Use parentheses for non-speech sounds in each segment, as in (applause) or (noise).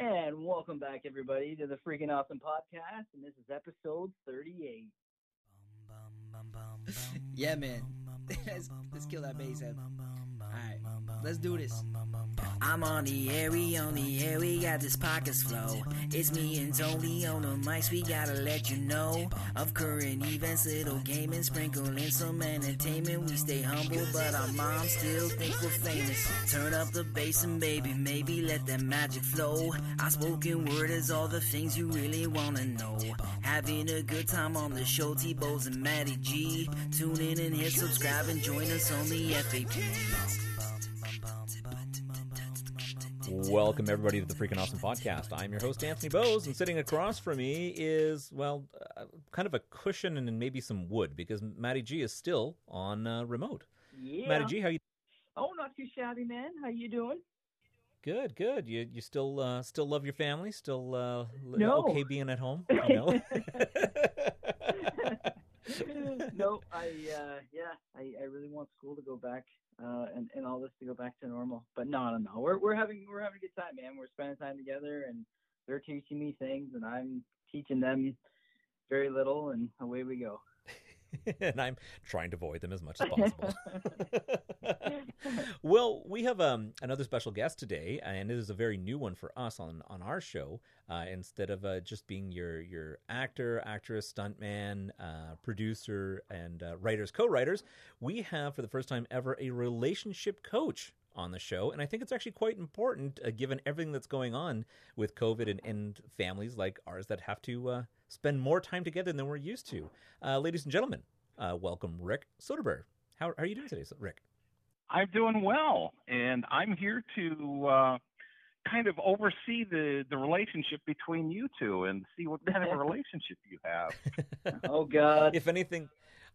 And welcome back, everybody, to the Freaking Awesome Podcast. And this is episode 38. yeah, man. let's, let's kill that bass head. Let's do this. I'm on the air, we on the air, we got this pockets flow. It's me and Tony on the mics, we gotta let you know of current events, little gaming, sprinkling some entertainment. We stay humble, but our moms still think we're famous. Turn up the bass and baby, maybe let that magic flow. Our spoken word is all the things you really wanna know. Having a good time on the show, T-Bows and Matty G. Tune in and hit subscribe and join us on the FAP. Welcome, everybody, to the Freaking Awesome Podcast. I'm your host, Anthony Bose, and sitting across from me is, well, uh, kind of a cushion and maybe some wood because Matty G is still on uh, remote. Yeah. Matty G, how you? Oh, not too shabby, man. How you doing? Good, good. You you still uh, still love your family? Still uh, no. okay being at home? (laughs) You know? (laughs) no, I uh, yeah, I, I really want school to go back uh, and and all this to go back to normal. But no, no, no. We're we're having we're having a good time, man. We're spending time together, and they're teaching me things, and I'm teaching them very little, and away we go. (laughs) and I'm trying to avoid them as much as (laughs) possible. (laughs) well, we have um, another special guest today, and it is a very new one for us on on our show. Uh, instead of uh, just being your your actor, actress, stuntman, uh, producer, and uh, writers, co-writers, we have for the first time ever a relationship coach on the show. And I think it's actually quite important uh, given everything that's going on with COVID and, and families like ours that have to uh, spend more time together than we're used to. Uh, ladies and gentlemen, uh, welcome Rick Soetebier. How, how, are you doing today, Rick? I'm doing well, and I'm here to uh, kind of oversee the, the relationship between you two and see what kind of a (laughs) relationship you have. (laughs) oh, God. If anything,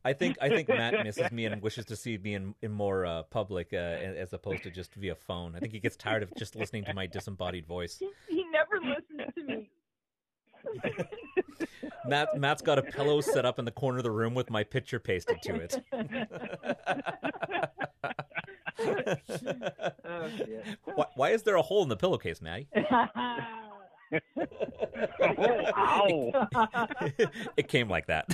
I think I think Matt misses me and (laughs) wishes to see me in, in more uh, public uh, as opposed to just via phone. I think he gets tired of just listening to my disembodied voice. He, he never listens to me. (laughs) Matt Matt's got a pillow set up in the corner of the room with my picture pasted to it. (laughs) oh, why, why, is there a hole in the pillowcase, Maddie? Ow! (laughs) it came like that. (laughs)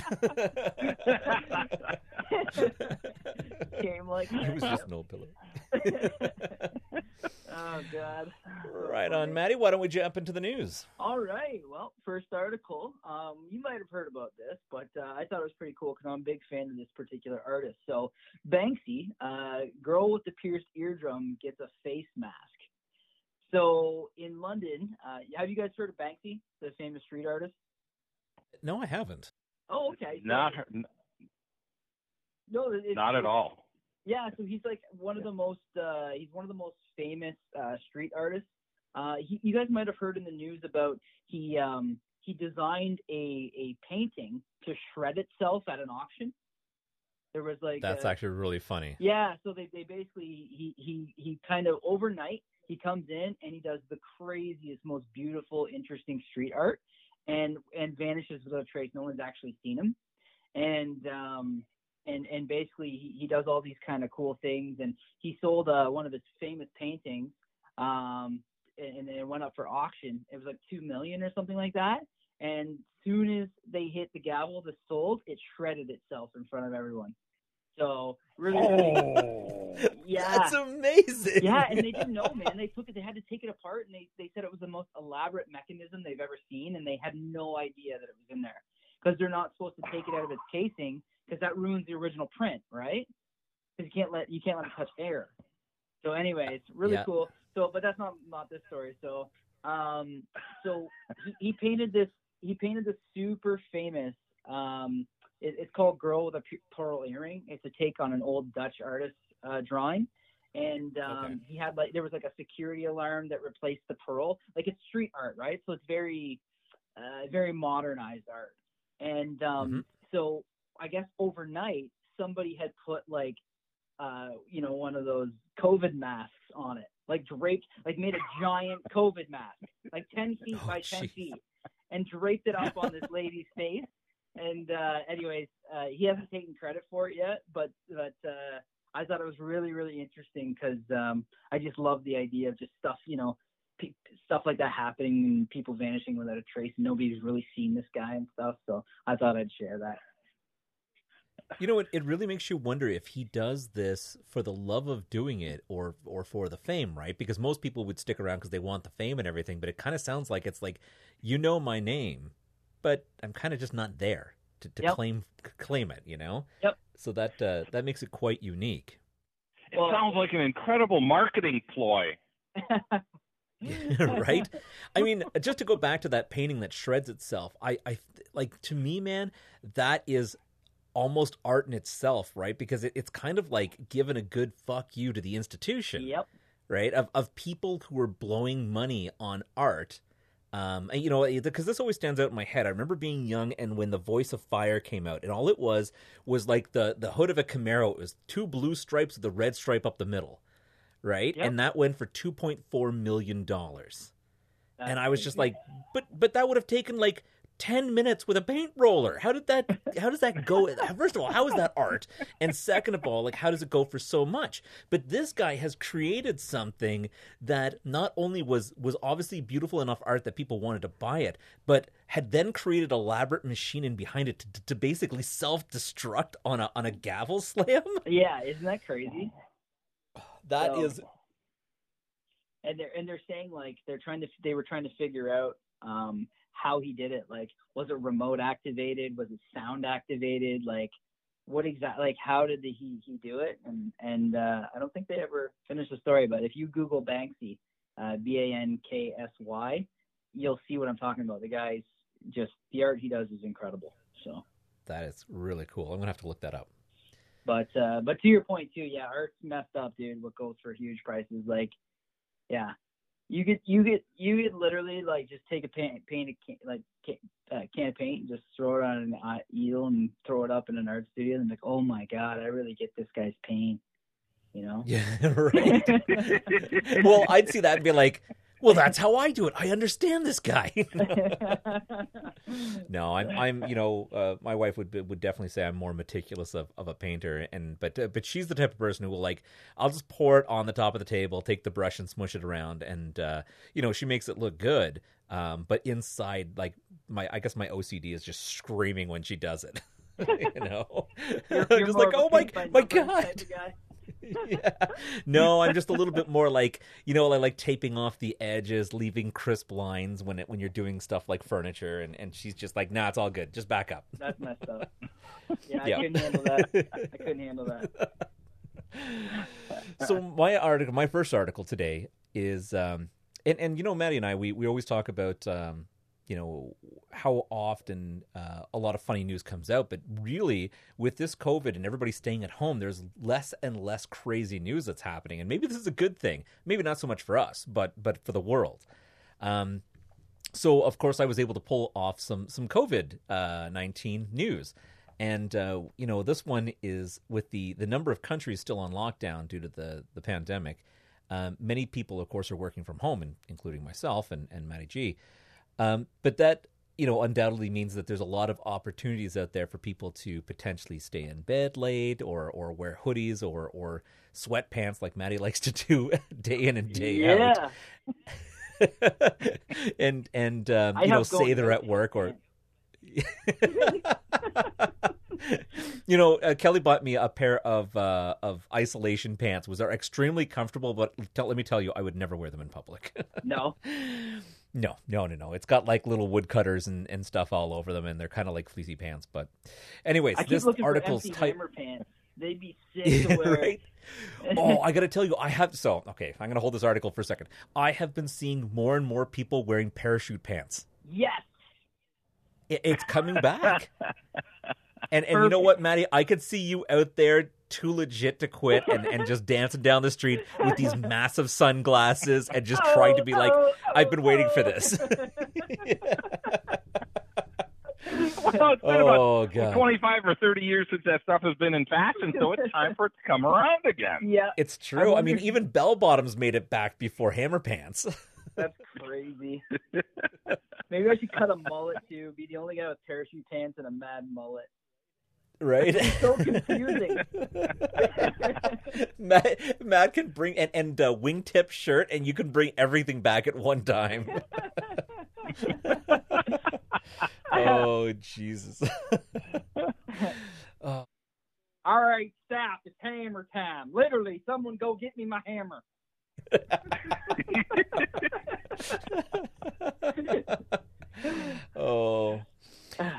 came like that. It was just an old pillow. (laughs) oh God! Right on, Maddie. Why don't we jump into the news? All right. Well, first article. Um, you might have heard about this, but uh, I thought it was pretty cool because I'm a big fan of this particular artist. So Banksy, uh, girl with the pierced eardrum, gets a face mask. So in London, uh, have you guys heard of Banksy, the famous street artist? No, I haven't. Oh, okay. So, not no, it, not at all. Yeah, so he's like one of the most uh, he's one of the most famous uh, street artists. Uh, he, you guys might have heard in the news about he um, he designed a a painting to shred itself at an auction. There was like that's a, actually really funny. Yeah, so they they basically he he he kind of overnight he comes in and he does the craziest, most beautiful, interesting street art, and and vanishes without a trace. No one's actually seen him, and um, and and basically he, he does all these kind of cool things. And he sold uh, one of his famous paintings, um, and, and it went up for auction. It was like two million or something like that. And soon as they hit the gavel to sold, it shredded itself in front of everyone. So really, oh, yeah, that's amazing. Yeah, and they didn't know, man. They took it. They had to take it apart, and they they said it was the most elaborate mechanism they've ever seen, and they had no idea that it was in there because they're not supposed to take it out of its casing because that ruins the original print, right? Because you can't let you can't let it touch air. So, anyways, really yeah. cool. So, but that's not not this story. So, um, so he, he painted this. He painted this super famous um it, it's called Girl with a Pearl Earring. It's a take on an old Dutch artist uh, drawing. And um, okay. he had like there was like a security alarm that replaced the pearl. Like it's street art, right? So it's very, uh, very modernized art. And um, mm-hmm. so I guess overnight somebody had put like, uh, you know, one of those COVID masks on it, like draped, like made a giant (laughs) COVID mask, like ten feet oh, by ten geez. feet, and draped it up on this (laughs) lady's face and uh, anyways, uh, he hasn't taken credit for it yet, but but uh, I thought it was really really interesting because um, I just love the idea of just stuff you know stuff like that happening and people vanishing without a trace. Nobody's really seen this guy and stuff. So I thought I'd share that. You know, it, it really makes you wonder if he does this for the love of doing it or or for the fame, right? Because most people would stick around because they want the fame and everything, but it kind of sounds like it's like, you know my name, but I'm kind of just not there to, to yep. claim claim it, you know? Yep. So that uh, that makes it quite unique. It well, sounds like an incredible marketing ploy. (laughs) right? I mean, just to go back to that painting that shreds itself, I, I like to me, man, that is almost art in itself, right? Because it, it's kind of like giving a good fuck you to the institution. Yep. Right? Of of people who are blowing money on art. Um, and you know, because this always stands out in my head. I remember being young, and when the Voice of Fire came out, and all it was was like the the hood of a Camaro. It was two blue stripes with a red stripe up the middle, right? Yep. And that went for two point four million dollars. And I was just like, but but that would have taken like 10 minutes with a paint roller. How did that (laughs) how does that go? First of all, how is that art? And second of all, like how does it go for so much? But this guy has created something that not only was was obviously beautiful enough art that people wanted to buy it, but had then created elaborate machining behind it to, to basically self-destruct on a on a gavel (laughs) slam. Yeah, isn't that crazy? That so, is, and they're and they're saying like they're trying to they were trying to figure out um how he did it. Like, was it remote activated? Was it sound activated? Like, what exactly? Like, how did the, he he do it? And and uh, I don't think they ever finished the story. But if you Google Banksy, uh, B A N K S Y, you'll see what I'm talking about. The guy's just the art he does is incredible. So that is really cool. I'm gonna have to look that up. But uh, but to your point too, yeah, art's messed up, dude. What goes for huge prices? Like, yeah, you could you could you could literally like just take a paint paint a can, like can, uh, can of paint and just throw it on an uh, eel and throw it up in an art studio and like oh my god I really get this guy's paint you know? Yeah (laughs) (laughs) right. (laughs) Well I'd see that and be like well, that's how I do it. I understand this guy. (laughs) (laughs) no, I'm, I'm, you know, uh, my wife would would definitely say I'm more meticulous of, of a painter, and but uh, but she's the type of person who will like, I'll just pour it on the top of the table, take the brush and smush it around, and uh, you know, she makes it look good. Um, but inside, like my, I guess my OCD is just screaming when she does it. (laughs) you know, you're, you're just like, oh my, my god yeah. (laughs) No, I'm just a little bit more like you know, I like taping off the edges, leaving crisp lines when it when you're doing stuff like furniture, and and she's just like, nah, it's all good, just back up. That's messed up. (laughs) Yeah, I couldn't handle that. I couldn't handle that. (laughs) so my article, my first article today is, um, and and you know, Maddie and I, we we always talk about um, you know how often uh, a lot of funny news comes out but really with this covid and everybody staying at home there's less and less crazy news that's happening. And maybe this is a good thing. Maybe not so much for us but but for the world. Um, so of course i was able to pull off some some covid uh, 19 news. And uh, you know this one is with the the number of countries still on lockdown due to the the pandemic um, many people of course are working from home including myself and, and Maddie G. Um, but that you know undoubtedly means that there's a lot of opportunities out there for people to potentially stay in bed late or or wear hoodies or or sweatpants like Maddie (laughs) likes to do day in and day yeah. out. (laughs) and and um, you know say they're at work or (laughs) you know, uh, Kelly bought me a pair of uh, of isolation pants. Was are extremely comfortable, but tell, let me tell you, I would never wear them in public. no. No, no, no, no. It's got like little woodcutters and, and stuff all over them, and they're kind of like fleecy pants. But, anyways, this article's type. They'd be (laughs) sick to wear. right? oh, I got to tell you, I have. So, okay, I'm going to hold this article for a second. I have been seeing more and more people wearing parachute pants. Yes. It, it's coming back. (laughs) and and you know what, Maddie? I could see you out there too legit to quit and, and just dancing down the street with these massive sunglasses and just trying to be like, oh, I've been waiting for this. (laughs) well, it's been oh, about God. 25 or 30 years since that stuff has been in fashion, so it's time for it to come around again. Yeah. It's true. I, I mean, even bell bottoms made it back before hammer pants. (laughs) That's crazy. Maybe I should cut a mullet too. Be the only guy with parachute pants and a mad mullet. Right? It's so confusing. (laughs) Matt, Matt can bring and and uh, wingtip shirt, and you can bring everything back at one time. (laughs) oh Jesus! (laughs) oh. All right, stop! It's hammer time. Literally, someone go get me my hammer. oh.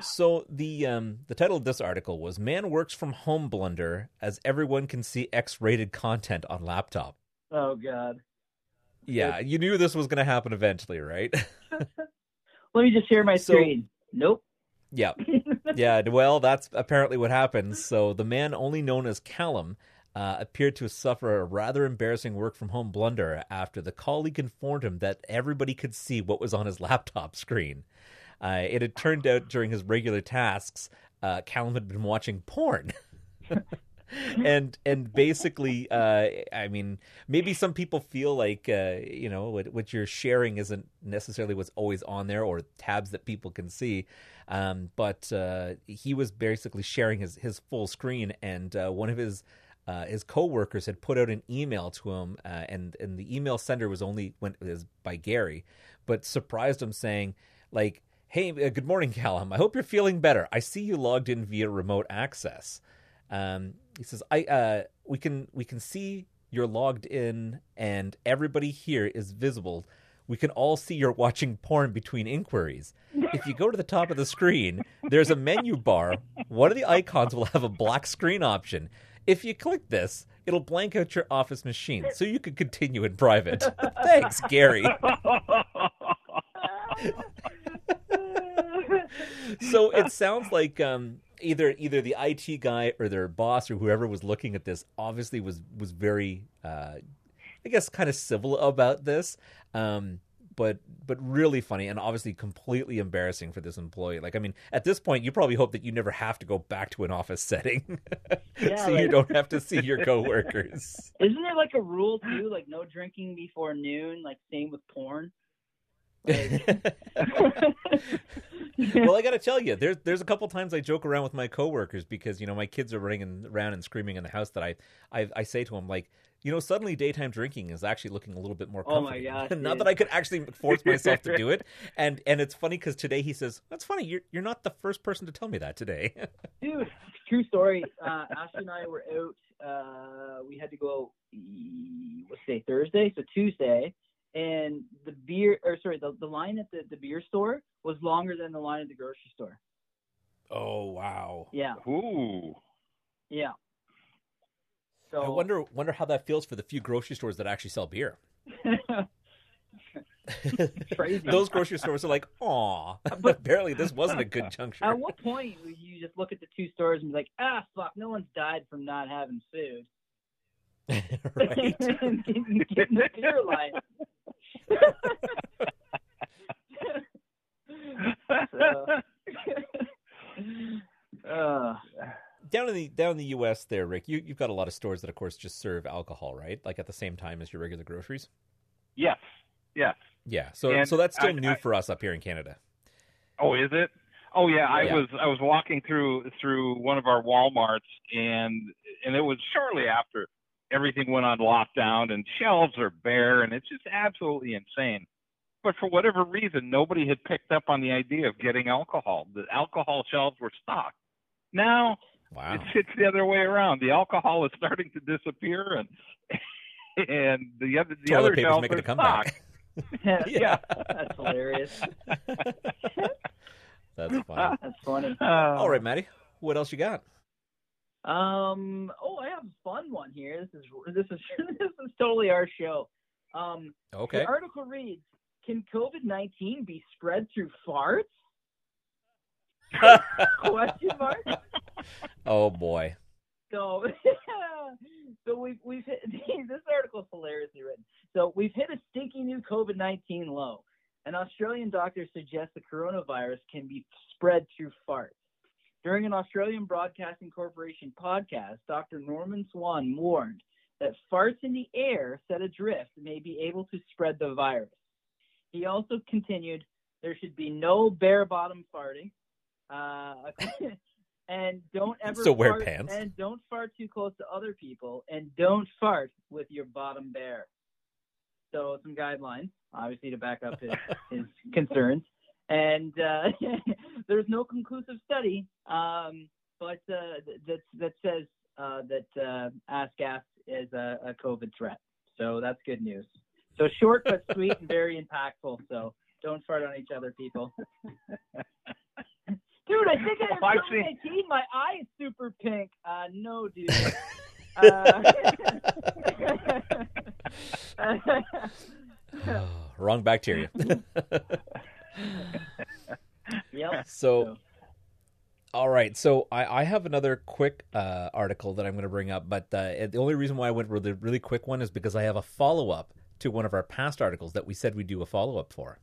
So the um, the title of this article was "Man works from home blunder as everyone can see X-rated content on laptop." Oh God. Yeah, you knew this was going to happen eventually, right? (laughs) Let me just share my so, screen. Nope. Yeah. (laughs) yeah. Well, that's apparently what happens. So the man, only known as Callum, uh, appeared to suffer a rather embarrassing work from home blunder after the colleague informed him that everybody could see what was on his (laughs) laptop screen. Uh, it had turned out during his regular tasks, uh, Callum had been watching porn. (laughs) and and basically, uh, I mean, maybe some people feel like uh, you know what, what you're sharing isn't necessarily what's always on there or tabs that people can see. Um, but uh, he was basically sharing his his full screen, and uh, one of his uh, his coworkers had put out an email to him, uh, and and the email sender was only went was by Gary, but surprised him saying like, "Hey, uh, good morning, Callum. I hope you're feeling better. I see you logged in via remote access." Um, he says, "I uh, we can we can see you're logged in, and everybody here is visible." we can all see you're watching porn between inquiries. If you go to the top of the screen, there's a menu bar. One of the icons will have a black screen option. If you click this, it'll blank out your office machine so you can continue in private. (laughs) Thanks, Gary. (laughs) so it sounds like um, either either the IT guy or their boss or whoever was looking at this obviously was was very uh, I guess kind of civil about this. Um, but but really funny and obviously completely embarrassing for this employee. Like, I mean, at this point, you probably hope that you never have to go back to an office (laughs) setting, yeah, so like... you don't have to see your coworkers. (laughs) Isn't there like a rule too, like no drinking before noon? Like same with porn. Like... (laughs) well, I got to tell you, there's there's a couple times I joke around with my coworkers because you know my kids are running around and screaming in the house that I I, I say to them like you know, suddenly daytime drinking is actually looking a little bit more comfortable. Oh my (laughs) gosh! not that I could actually force myself to do it, (laughs) and and it's funny because today he says that's funny. You're you're not the first person to tell me that today. Dude, true story. Uh, Ashley and I were out. Uh, we had to go. Let's say Thursday, so Tuesday, and the beer or sorry, the, the line at the, the beer store was longer than the line at the grocery store. Oh wow! Yeah. Ooh. Yeah. So I wonder wonder how that feels for the few grocery stores that actually sell beer. (laughs) (laughs) Those grocery stores are like, "Aw, but (laughs) apparently this wasn't a good juncture." At what point would you just look at the two stores and be like, "Ah, fuck, no one's died from not having food." (laughs) right. in the beer line. (laughs) so, (laughs) uh, down in the down in the U.S. there, Rick, you you've got a lot of stores that, of course, just serve alcohol, right? Like at the same time as your regular groceries. Yes. Yes. Yeah. So and so that's still I, new I, for us up here in Canada. Oh, is it? Oh yeah, I yeah. was I was walking through through one of our WalMarts and and it was shortly after everything went on lockdown and shelves are bare and it's just absolutely insane. But for whatever reason, nobody had picked up on the idea of getting alcohol. The alcohol shelves were stocked. Now Wow. It's, it's the other way around. The alcohol is starting to disappear, and and the other the Toilet other paper's making a comeback. (laughs) yeah, yeah, that's hilarious. (laughs) that's funny. (laughs) That's funny. Uh, All right, Maddie, what else you got? Um. Oh, I have a fun one here. This is (laughs) this is (laughs) this is totally our show. Um. Okay. The article reads: Can COVID nineteen be spread through farts? (laughs) Question mark. Oh boy. So, so we've we've hit this article is hilariously written. So we've hit a stinky new COVID nineteen low. An Australian doctor suggests the coronavirus can be spread through farts. During an Australian Broadcasting Corporation podcast, Dr. Norman Swan warned that farts in the air set adrift may be able to spread the virus. He also continued, there should be no bare bottom farting, uh, (laughs) and don't ever Still wear fart, pants. and don't fart too close to other people and don't fart with your bottom bare. So some guidelines, obviously to back up his, his (laughs) concerns. And uh, (laughs) there's no conclusive study, um, but uh, that that says uh, that uh, ass gas is a, a COVID threat. So that's good news. So short but (laughs) sweet and very impactful. So don't fart on each other, people. (laughs) Dude, I think I I've COVID-19. My eye is super pink. Uh, no, dude. Uh, Oh, wrong bacteria. Yep. (laughs) so, all right. So I, I have another quick uh, article that I'm going to bring up, but uh, the only reason why I went with the really quick one is because I have a follow up to one of our past articles that we said we'd do a follow up for.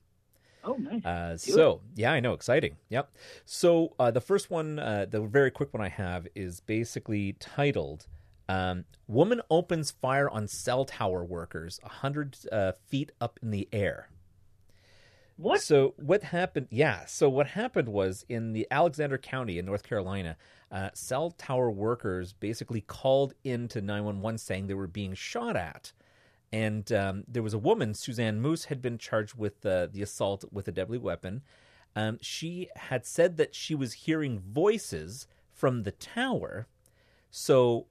Oh, nice. Uh, so yeah, I know, exciting. Yep. So uh, the first one, uh, the very quick one I have, is basically titled um, "Woman Opens Fire on Cell Tower Workers, hundred uh, feet up in the air." What? So what happened? Yeah. So what happened was in the Alexander County in North Carolina, uh, cell tower workers basically called into 911 saying they were being shot at. And um, there was a woman, Suzanne Moose, had been charged with uh, the assault with a deadly weapon. Um, she had said that she was hearing voices from the tower. So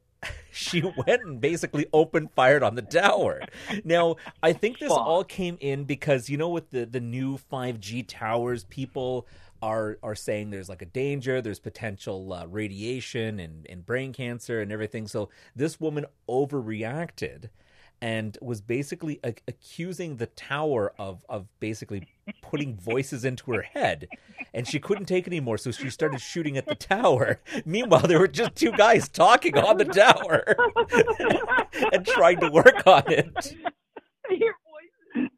she went and basically opened fired on the tower. Now, I think this all came in because you know with the the new 5G towers, people are are saying there's like a danger, there's potential uh, radiation and and brain cancer and everything. So this woman overreacted and was basically a- accusing the tower of of basically putting voices into her head and she couldn't take anymore so she started shooting at the tower meanwhile there were just two guys talking on the tower (laughs) and trying to work on it hear voices.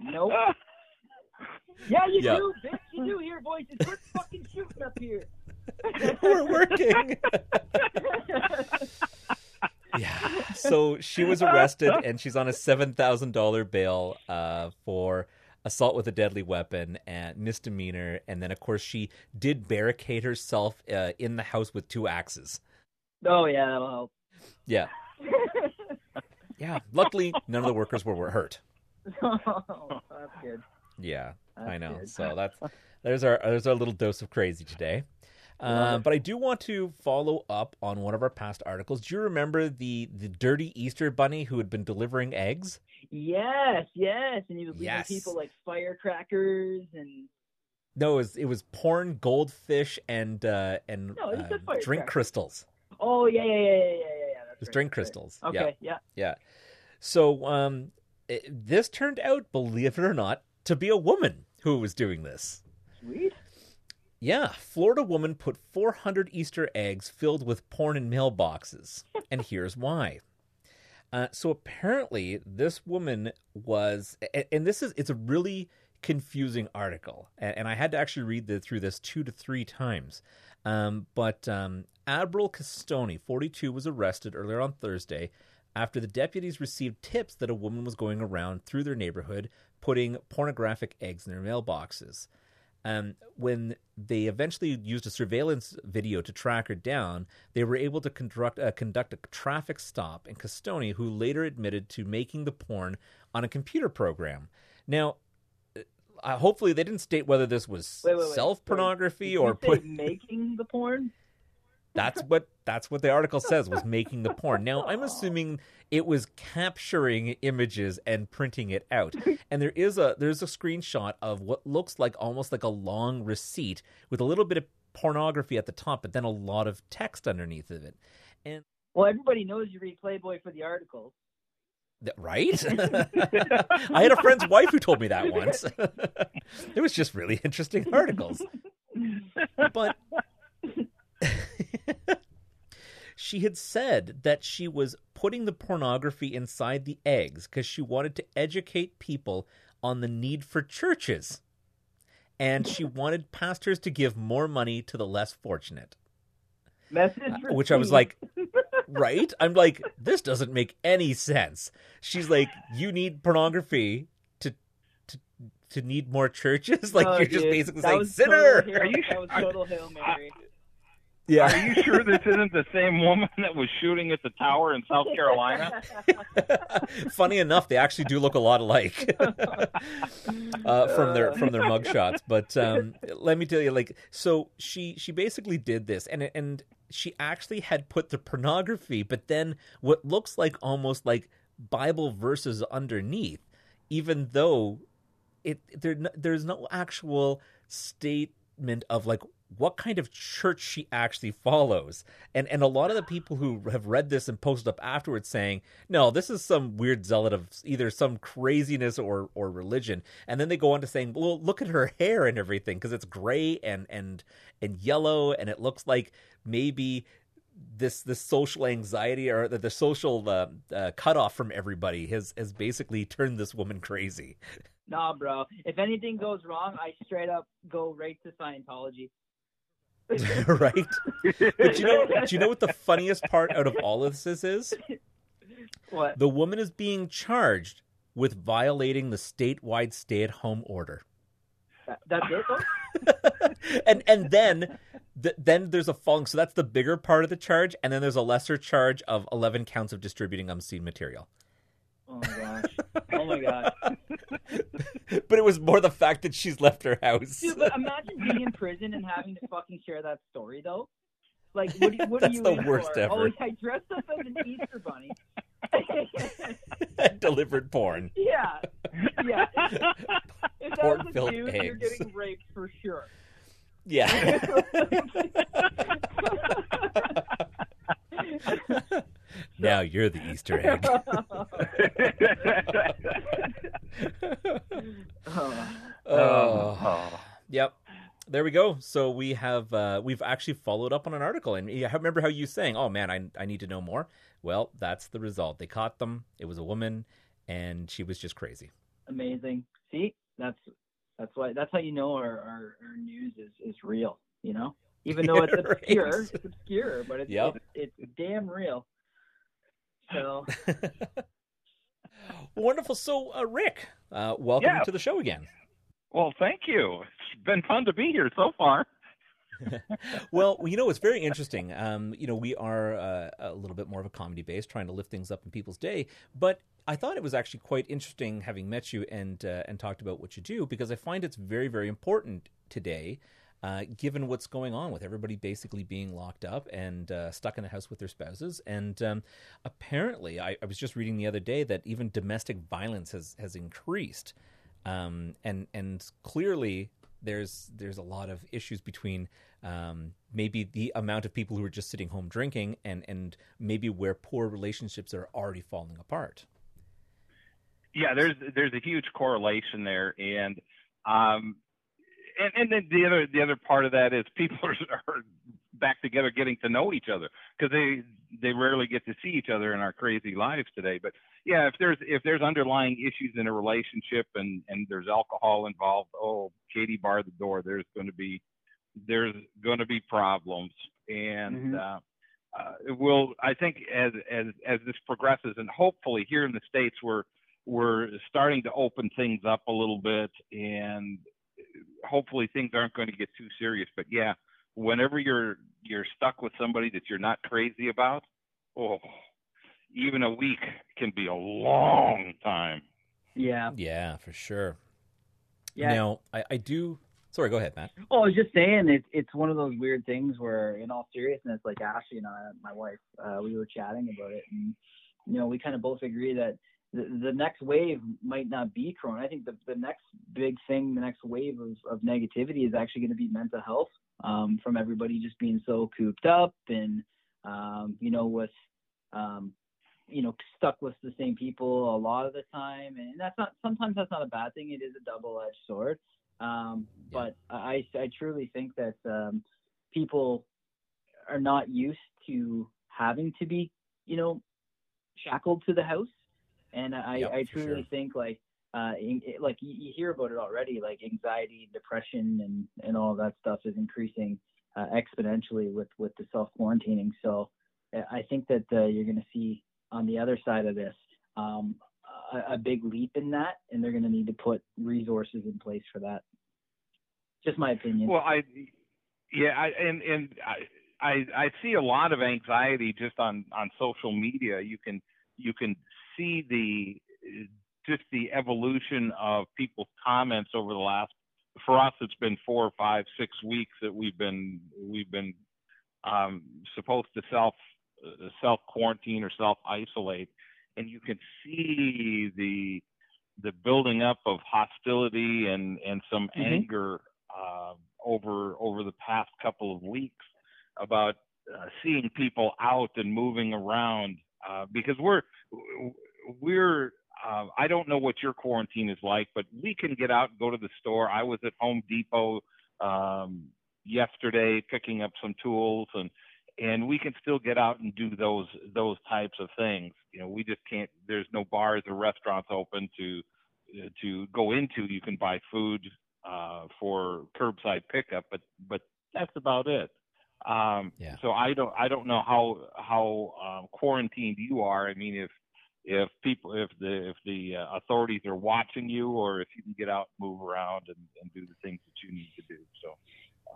Nope. Yeah, you Yeah. do, bitch. You do hear voices. We're fucking shooting up here. (laughs) we're working (laughs) yeah. (laughs) So she was arrested and she's on a $7000 bail uh, for assault with a deadly weapon and misdemeanor. And then of course she did barricade herself uh, in the house with two axes. Oh yeah, that'll help. yeah. Yeah. Luckily none of the workers were, were hurt. (laughs) Oh, that's good. yeah i know. good. so that's there's our there's our little dose of crazy today But I do want to follow up on one of our past articles. Do you remember the the dirty Easter bunny who had been delivering eggs? Yes, yes, and he was leaving Yes. people like firecrackers and No, it was it was porn, goldfish, and uh, and No, uh, drink crystals. oh yeah, yeah, yeah, yeah, yeah, yeah. It was right, drink that's right. crystals. Yeah. Okay, yeah. Yeah. So um, it, this turned out, believe it or not, to be a woman who was doing this. Sweet. Yeah, Florida woman put 400 Easter eggs filled with porn in mailboxes, (laughs) and here's why. Uh, so apparently, this woman was, and, and this is it's a really confusing article, and, and I had to actually read the, through this two to three times. Um, but um, Admiral Castoni, 42, was arrested earlier on Thursday after the deputies received tips that a woman was going around through their neighborhood putting pornographic eggs in their mailboxes. Um, when they eventually used a surveillance video to track her down, they were able to conduct, uh, conduct a traffic stop in Castoni, who later admitted to making the porn on a computer program. Now, uh, hopefully, they didn't state whether this was self pornography or put. making the porn. That's what that's what the article says was making the porn. Now I'm assuming it was capturing images and printing it out. And there is a there's a screenshot of what looks like almost like a long receipt with a little bit of pornography at the top, but then a lot of text underneath of it. And Well, everybody knows you read Playboy for the articles. right? (laughs) I had a friend's wife who told me that once. (laughs) it was just really interesting articles. (laughs) but (laughs) she had said that she was putting the pornography inside the eggs because she wanted to educate people on the need for churches. And she (laughs) wanted pastors to give more money to the less fortunate. Message Uh, Which I was like, right? I'm like, this doesn't make any sense. She's like, you need pornography to to to need more churches. (laughs) Like Oh, you're just basically that saying, sinner. Are you- that was total Hail Mary. Yeah. Are you sure this isn't the same woman that was shooting at the tower in South Carolina? (laughs) Funny enough, they actually do look a lot alike (laughs) uh, from their from their mugshots. But um, let me tell you, like, so she she basically did this, and and she actually had put the pornography, but then what looks like almost like Bible verses underneath, even though it there there's no actual statement of like what kind of church she actually follows. And and a lot of the people who have read this and posted up afterwards saying, "No, this is some weird zealot of either some craziness or or religion." And then they go on to saying, "Well, look at her hair and everything because it's gray and and and yellow and it looks like maybe this this social anxiety or the, the social uh, uh, cutoff from everybody has has basically turned this woman crazy." Nah, bro. If anything goes wrong, I straight up go right to Scientology. (laughs) right? But you know, do you know what the funniest part out of all of this is? What? The woman is being charged with violating the statewide stay-at-home order. That's it, (laughs) and and then the, then there's a falling. So that's the bigger part of the charge, and then there's a lesser charge of 11 counts of distributing obscene material. Oh my gosh! Oh my gosh! (laughs) but it was more the fact that she's left her house. Dude, but imagine being in prison and having to fucking share that story, though. Like, what, do- what are That's you the worst for? Oh, ever. Oh, I dressed up as an Easter bunny. (laughs) Delivered porn. yeah, yeah. (laughs) If that Porn was a filled dude, you're getting raped for sure. Yeah. Now you're the Easter egg. (laughs) (laughs) Oh. Oh. Yep. There we go. So we have uh, we've actually followed up on an article, and you remember how you saying, "Oh man, I I need to know more." Well, that's the result. They caught them. It was a woman, and she was just crazy. Amazing. See, that's that's why that's how you know our, our, our news is, is real. You know, even though (laughs) it's Yeah, right. obscure, it's obscure, but it's Yep. it's, it's damn real. So (laughs) Wonderful. So, uh, Rick, uh, welcome Yeah. to the show again. well, thank you. It's been fun to be here so far. (laughs) well, you know, it's very interesting. Um, you know, we are uh, a little bit more of a comedy base, trying to lift things up in people's day. But I thought it was actually quite interesting having met you and uh, and talked about what you do because I find it's very very important today. Uh, given what's going on with everybody basically being locked up and uh, stuck in a house with their spouses, and um, apparently, I, I was just reading the other day that even domestic violence has has increased, um, and and clearly there's there's a lot of issues between um, maybe the amount of people who are just sitting home drinking and and maybe where poor relationships are already falling apart. yeah, there's there's a huge correlation there, and um, and and then the other the other part of that is people (laughs) are, are back together, getting to know each other because they they rarely get to see each other in our crazy lives today. But yeah, if there's if there's underlying issues in a relationship and and there's alcohol involved, oh, Katie barred the door. There's going to be there's going to be problems, and Mhm. uh, uh, it will I think as as as this progresses, and hopefully here in the states we're we're starting to open things up a little bit, and hopefully things aren't going to get too serious. But yeah, whenever you're you're stuck with somebody that you're not crazy about, oh, even a week can be a long time. yeah, Yeah, for sure. yeah. Now, I, I do. Sorry, go ahead, Matt. Oh, I was just saying it's it's one of those weird things where, in all seriousness, like Ashley and I, my wife, uh, we were chatting about it, and you know, we kind of both agree that the, the next wave might not be Corona. I think the the next big thing, the next wave of, of negativity is actually going to be mental health um, from everybody just being so cooped up and um, you know with um, you know stuck with the same people a lot of the time, and that's not sometimes that's not a bad thing. It is a double edged sword. Um, Yeah. but I, I truly think that um, people are not used to having to be, you know, shackled to the house. And I, Yep, I truly sure. think like, uh, it- like you, you hear about it already, like anxiety, depression, and and all that stuff is increasing uh, exponentially with with the self quarantining. So uh, I think that uh, you're going to see on the other side of this um, a, a big leap in that, and they're going to need to put resources in place for that. Just my opinion. Well, I, yeah, I, and and I, I I see a lot of anxiety just on on social media. You can you can see the just the evolution of people's comments over the last for us it's been four or five six weeks that we've been we've been um, supposed to self uh, self quarantine or self isolate and you can see the the building up of hostility and and some mm-hmm. anger uh, over over the past couple of weeks about uh, seeing people out and moving around uh, because we're we're uh, I don't know what your quarantine is like, but we can get out and go to the store. I was at Home Depot um, yesterday picking up some tools and and we can still get out and do those those types of things. You know, we just can't. There's no bars or restaurants open to to go into. You can buy food uh, for curbside pickup, but but that's about it. Um, yeah. So I don't I don't know how how um, quarantined you are. I mean, if if people if the if the uh, authorities are watching you, or if you can get out, move around, and, and do the things that you need to do. So.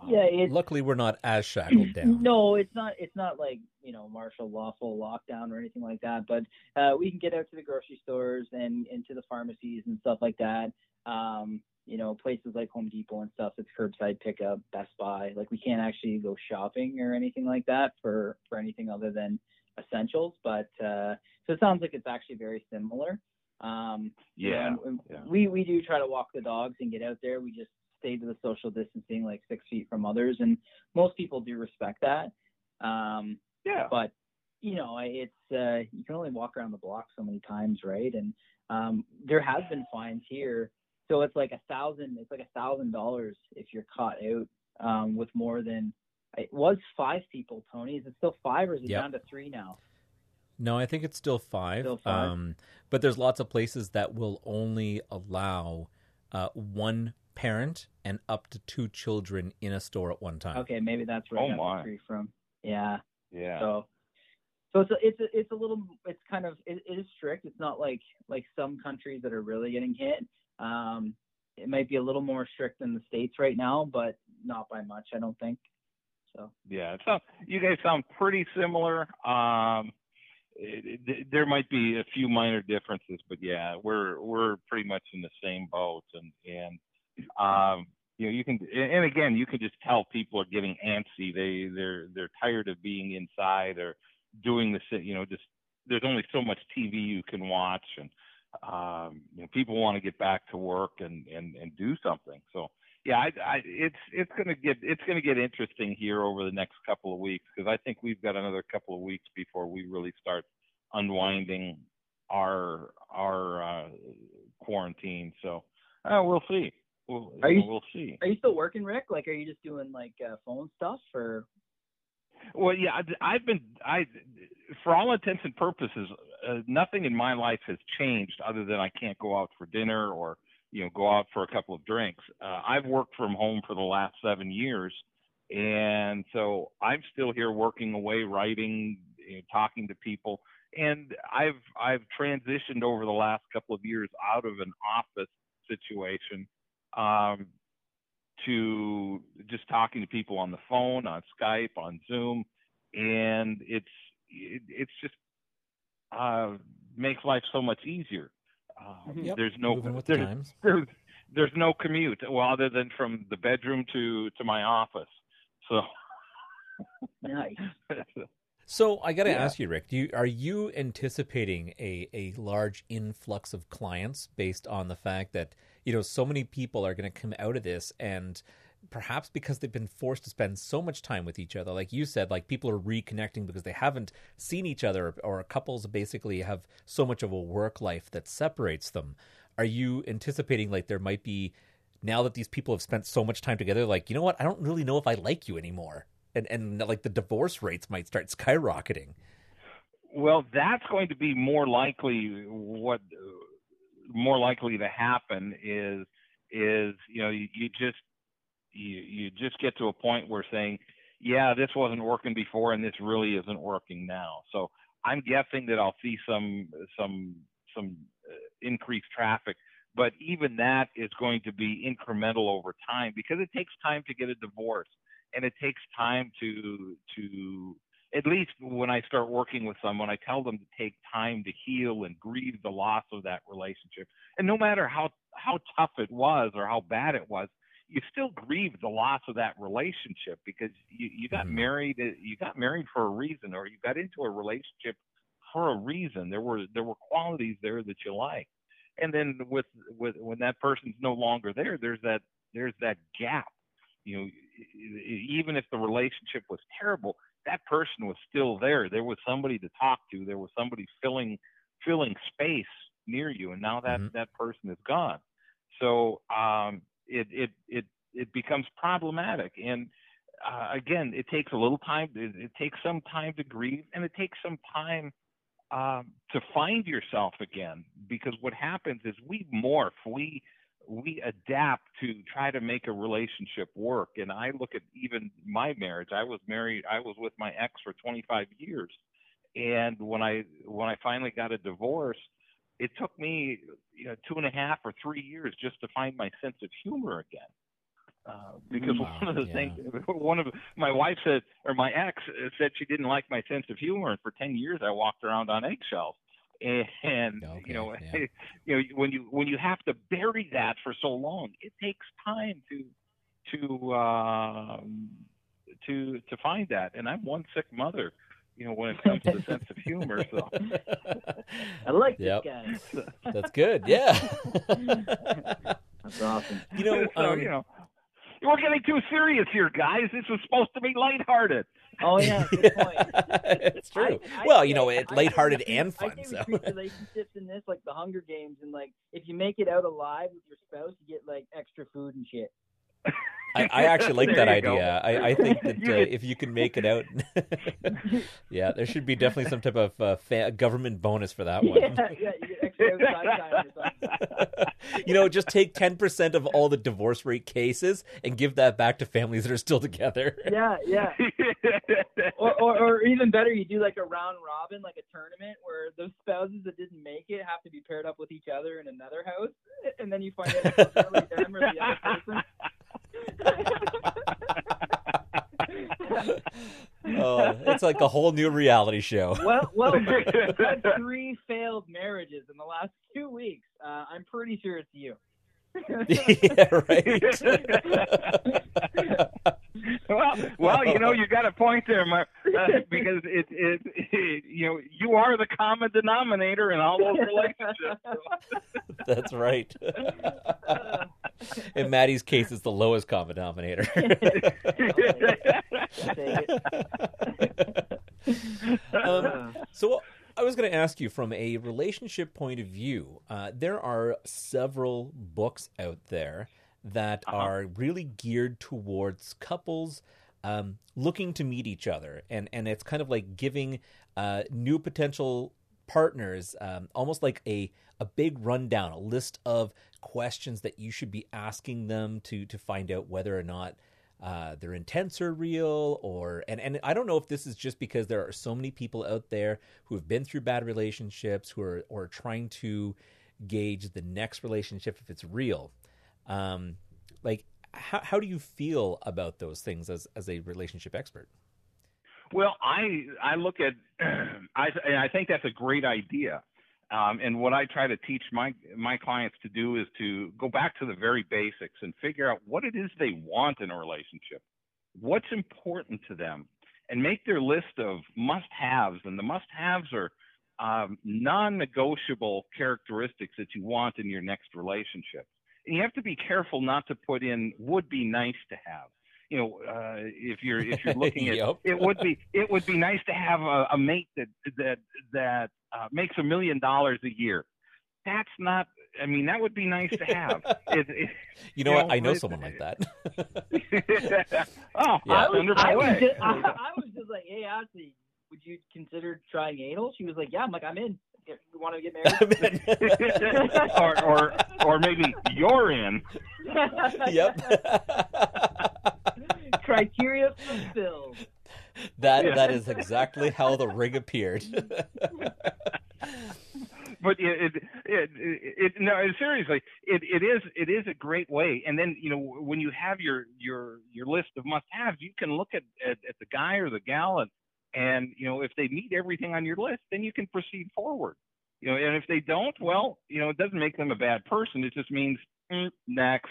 Um, yeah, luckily we're not as shackled down. No, it's not. It's not like you know martial lawful lockdown or anything like that. But uh, we can get out to the grocery stores and into the pharmacies and stuff like that. Um, you know, places like Home Depot and stuff, it's curbside pickup, Best Buy. Like we can't actually go shopping or anything like that for for anything other than essentials. But uh, so it sounds like it's actually very similar. Um, yeah, yeah. We we do try to walk the dogs and get out there. We just stay to the social distancing, like six feet from others, and most people do respect that. Um, yeah. But you know, it's uh, you can only walk around the block so many times, right? And um, there has been fines here so it's like a thousand. It's like a thousand dollars if you're caught out um, with more than. It was five people. Tony, is it still five or is it yep. down to three now? No, I think it's still five. Still five. Um, but there's lots of places that will only allow uh, one parent and up to two children in a store at one time. Okay, maybe that's where oh I got the from. Yeah. Yeah. So, so it's a, it's a, it's a little it's kind of it, it is strict. It's not like like some countries that are really getting hit. Um, it might be a little more strict in the states right now, but not by much, I don't think. So yeah, so you guys sound pretty similar. Um, it, it, there might be a few minor differences, but yeah, we're we're pretty much in the same boat, and and um, you know you can and again you can just tell people are getting antsy. They they're they're tired of being inside or doing the you know just there's only so much TV you can watch and um, you know, people want to get back to work and, and, and do something. So yeah, I, I, it's it's going to get it's going to get interesting here over the next couple of weeks because I think we've got another couple of weeks before we really start unwinding our our uh, quarantine. So uh, we'll see. We'll, are you, we'll see. Are you still working, Rick? Like, are you just doing like uh, phone stuff or? Well, yeah, I've been I, for all intents and purposes, uh, nothing in my life has changed other than I can't go out for dinner or you know go out for a couple of drinks. Uh, I've worked from home for the last seven years, and so I'm still here working away, writing, you know, talking to people, and I've I've transitioned over the last couple of years out of an office situation um, to just talking to people on the phone, on Skype, on Zoom, and it's it, it's just uh, makes life so much easier. Uh, yep. There's no there's, there's, there's no commute well other than from the bedroom to to my office. So nice. (laughs) So I got to yeah. ask you, Rick, do you, are you anticipating a, a large influx of clients based on the fact that you know so many people are going to come out of this and perhaps because they've been forced to spend so much time with each other. Like you said like people are reconnecting because they haven't seen each other or couples basically have so much of a work life that separates them. Are you anticipating like there might be now that these people have spent so much time together like you know what? I don't really know if i like you anymore. And and like the divorce rates might start skyrocketing. Well that's going to be more likely what more likely to happen is is you know you, you just you you just get to a point where saying, yeah, this wasn't working before and this really isn't working now. So I'm guessing that I'll see some some some uh, increased traffic, but even that is going to be incremental over time because it takes time to get a divorce. and it takes time to to at least when I start working with someone, I tell them to take time to heal and grieve the loss of that relationship. And no matter how how tough it was or how bad it was, you still grieve the loss of that relationship because you, you got mm-hmm. married you got married for a reason or you got into a relationship for a reason. There were there were qualities there that you like. And then with with when that person's no longer there, there's that there's that gap. You know, even if the relationship was terrible, that person was still there. There was somebody to talk to. There was somebody filling filling space near you, and now that mm-hmm. that person is gone. So um, it it it it becomes problematic. And uh, again, it takes a little time. It, it, takes some time to grieve, and it takes some time um, to find yourself again. Because what happens is we morph. We we adapt to try to make a relationship work. And I look at even my marriage. I was married. I was with my ex for 25 years, and when I when I finally got a divorce, it took me you know two and a half or three years just to find my sense of humor again. Uh, because wow, one of the yeah. things, (laughs) one of my wife said, or my ex said she didn't like my sense of humor, and for ten years I walked around on eggshells and okay, you know yeah. (laughs) you know when you when you have to bury that for so long it takes time to to um to to find that and i'm one sick mother you know when it comes to the sense of humor so i like yep. this guy (laughs) that's good yeah that's awesome you know so, um, you know we're getting too serious here guys this was supposed to be lighthearted Oh yeah, good point. (laughs) it's true. I, I, well, you know, it's lighthearted I, and fun. I so. relationships in this, like the Hunger Games, and like if you make it out alive with your spouse, you get like extra food and shit. (laughs) I, I, actually like that idea. I, I, think that (laughs) uh, if you can make it out, (laughs) yeah, there should be definitely some type of uh, fa- government bonus for that (laughs) one. Yeah, yeah, you know, just take 10% of all the divorce rate cases and give that back to families that are still together. Yeah, yeah. or, or, or, even better, you do like a round robin, like a tournament where those spouses that didn't make it have to be paired up with each other in another house. And then you find out it's really them or the other person. (laughs) oh, it's like a whole new reality show. (laughs) Well, well, (laughs) I've had three failed marriages in the last two weeks. Uh, I'm pretty sure it's you. (laughs) yeah, right. (laughs) well, well, you know, you got a point there, Mark, uh, because it, it, it, you know, you are the common denominator in all those relationships. (laughs) That's right. in Maddie's case, it's the lowest common denominator. um, so I was going to ask you from a relationship point of view. Uh, there are several books out there that uh-huh. are really geared towards couples um, looking to meet each other, and and it's kind of like giving uh, new potential partners um, almost like a a big rundown, a list of questions that you should be asking them to to find out whether or not uh, their intents are real or and and I don't know if this is just because there are so many people out there who have been through bad relationships who are or trying to gauge the next relationship if it's real. Um, like how how do you feel about those things as as a relationship expert? Well, I I look at (clears throat) I I think that's a great idea. Um, and what I try to teach my my clients to do is to go back to the very basics and figure out what it is they want in a relationship, what's important to them, and make their list of must-haves. And the must-haves are um, non-negotiable characteristics that you want in your next relationship. And you have to be careful not to put in would be nice to have you know, uh, if you're if you're (laughs) looking at yep. it would be it would be nice to have a, a mate that that that uh, makes a million dollars a year. That's not. I mean, that would be nice to have. (laughs) it, it, you know, you what? I know someone like that. (laughs) oh, yeah. I was, I. Was just, I, I was just like, hey, Ashley, would you consider trying anal? She was like, yeah. I'm like, I'm in. You want to get married? (laughs) or, or, or maybe you're in. yep (laughs) criteria fulfilled. That yeah. that is exactly how the ring appeared. (laughs) but it, it, it, it, no, seriously, it, it is it is a great way. And then you know when you have your your your list of must-haves, you can look at, at at the guy or the gal and and you know if they meet everything on your list, then you can proceed forward. You know, and if they don't, well, you know, it doesn't make them a bad person. It just means mm, next.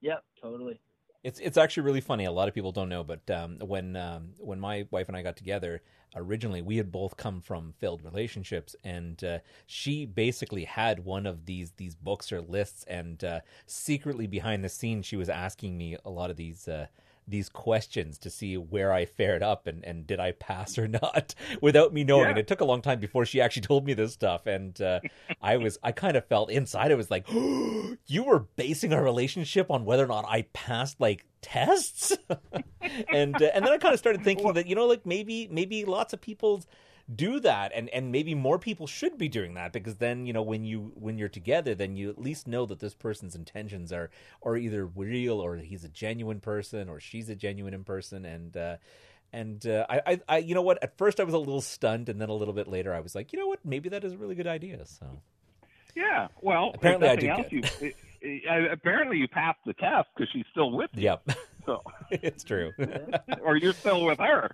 Yep, totally. It's it's actually really funny. A lot of people don't know, but um, when um, when my wife and I got together, originally we had both come from failed relationships, and uh, she basically had one of these these books or lists, and uh, secretly behind the scenes, she was asking me a lot of these. Uh, these questions to see where I fared up and, and did I pass or not (laughs) without me knowing. Yeah. And it took a long time before she actually told me this stuff. And uh, (laughs) I was, I kind of felt inside, I was like, (gasps) you were basing our relationship on whether or not I passed like tests. (laughs) and, uh, and then I kind of started thinking that, you know, like maybe, maybe lots of people do that and and maybe more people should be doing that because then you know when you when you're together then you at least know that this person's intentions are are either real or he's a genuine person or she's a genuine person and uh and uh, I, I, I, you know what? At first, I was a little stunned, and then a little bit later, I was like, you know what? Maybe that is a really good idea. So, yeah. Well, apparently, I do. Else, (laughs) you, apparently, you passed the test because she's still with you. Yep. So (laughs) it's true. (laughs) or you're still with her.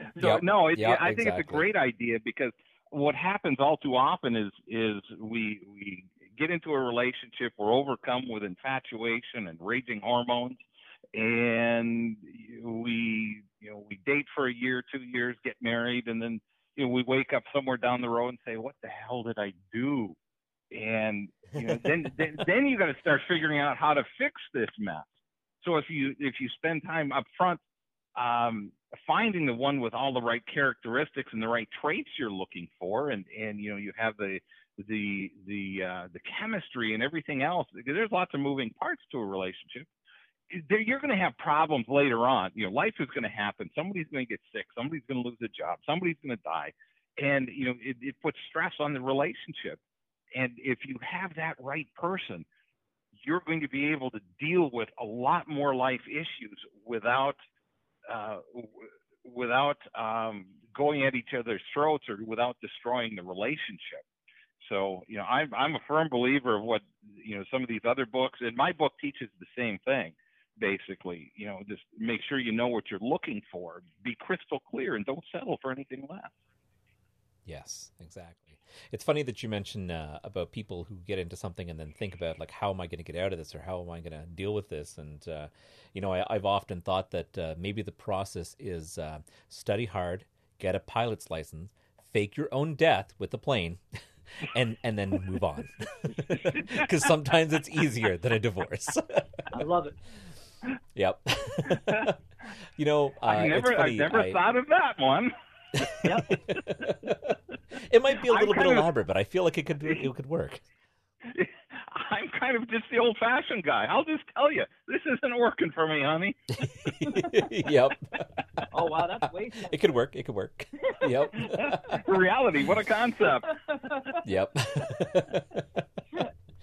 (laughs) So yep. no, it, yep, I think exactly. it's a great idea because what happens all too often is is we we get into a relationship, we're overcome with infatuation and raging hormones, and we you know we date for a year, two years, get married, and then you know we wake up somewhere down the road and say, what the hell did I do? And you know then (laughs) then, then you got to start figuring out how to fix this mess. So if you if you spend time up front um, finding the one with all the right characteristics and the right traits you're looking for, and and you know you have the the the uh, the chemistry and everything else. There's lots of moving parts to a relationship. There, You're going to have problems later on. You know, life is going to happen. Somebody's going to get sick. Somebody's going to lose a job. Somebody's going to die, and you know it, it puts stress on the relationship. And if you have that right person, you're going to be able to deal with a lot more life issues without without um, going at each other's throats or without destroying the relationship. So, you know, I'm I'm a firm believer of what you know some of these other books, and my book teaches the same thing. Basically, you know, just make sure you know what you're looking for. Be crystal clear, and don't settle for anything less. Yes, exactly. It's funny that you mention uh, about people who get into something and then think about like how am I going to get out of this or how am I going to deal with this and uh, you know I, have often thought that uh, maybe the process is uh, study hard, get a pilot's license, fake your own death with the plane, (laughs) and and then move on (laughs) because sometimes it's easier than a divorce. (laughs) I love it. Yep. you know, uh, I never funny, I never I, thought of that one. Yep. (laughs) it might be a little bit of- elaborate, but I feel like it could it could work. (laughs) I'm kind of just the old-fashioned guy. I'll just tell you, this isn't working for me, honey. (laughs) yep. Oh wow, that's way. It could work. It could work. Yep. Reality, what a concept. Yep.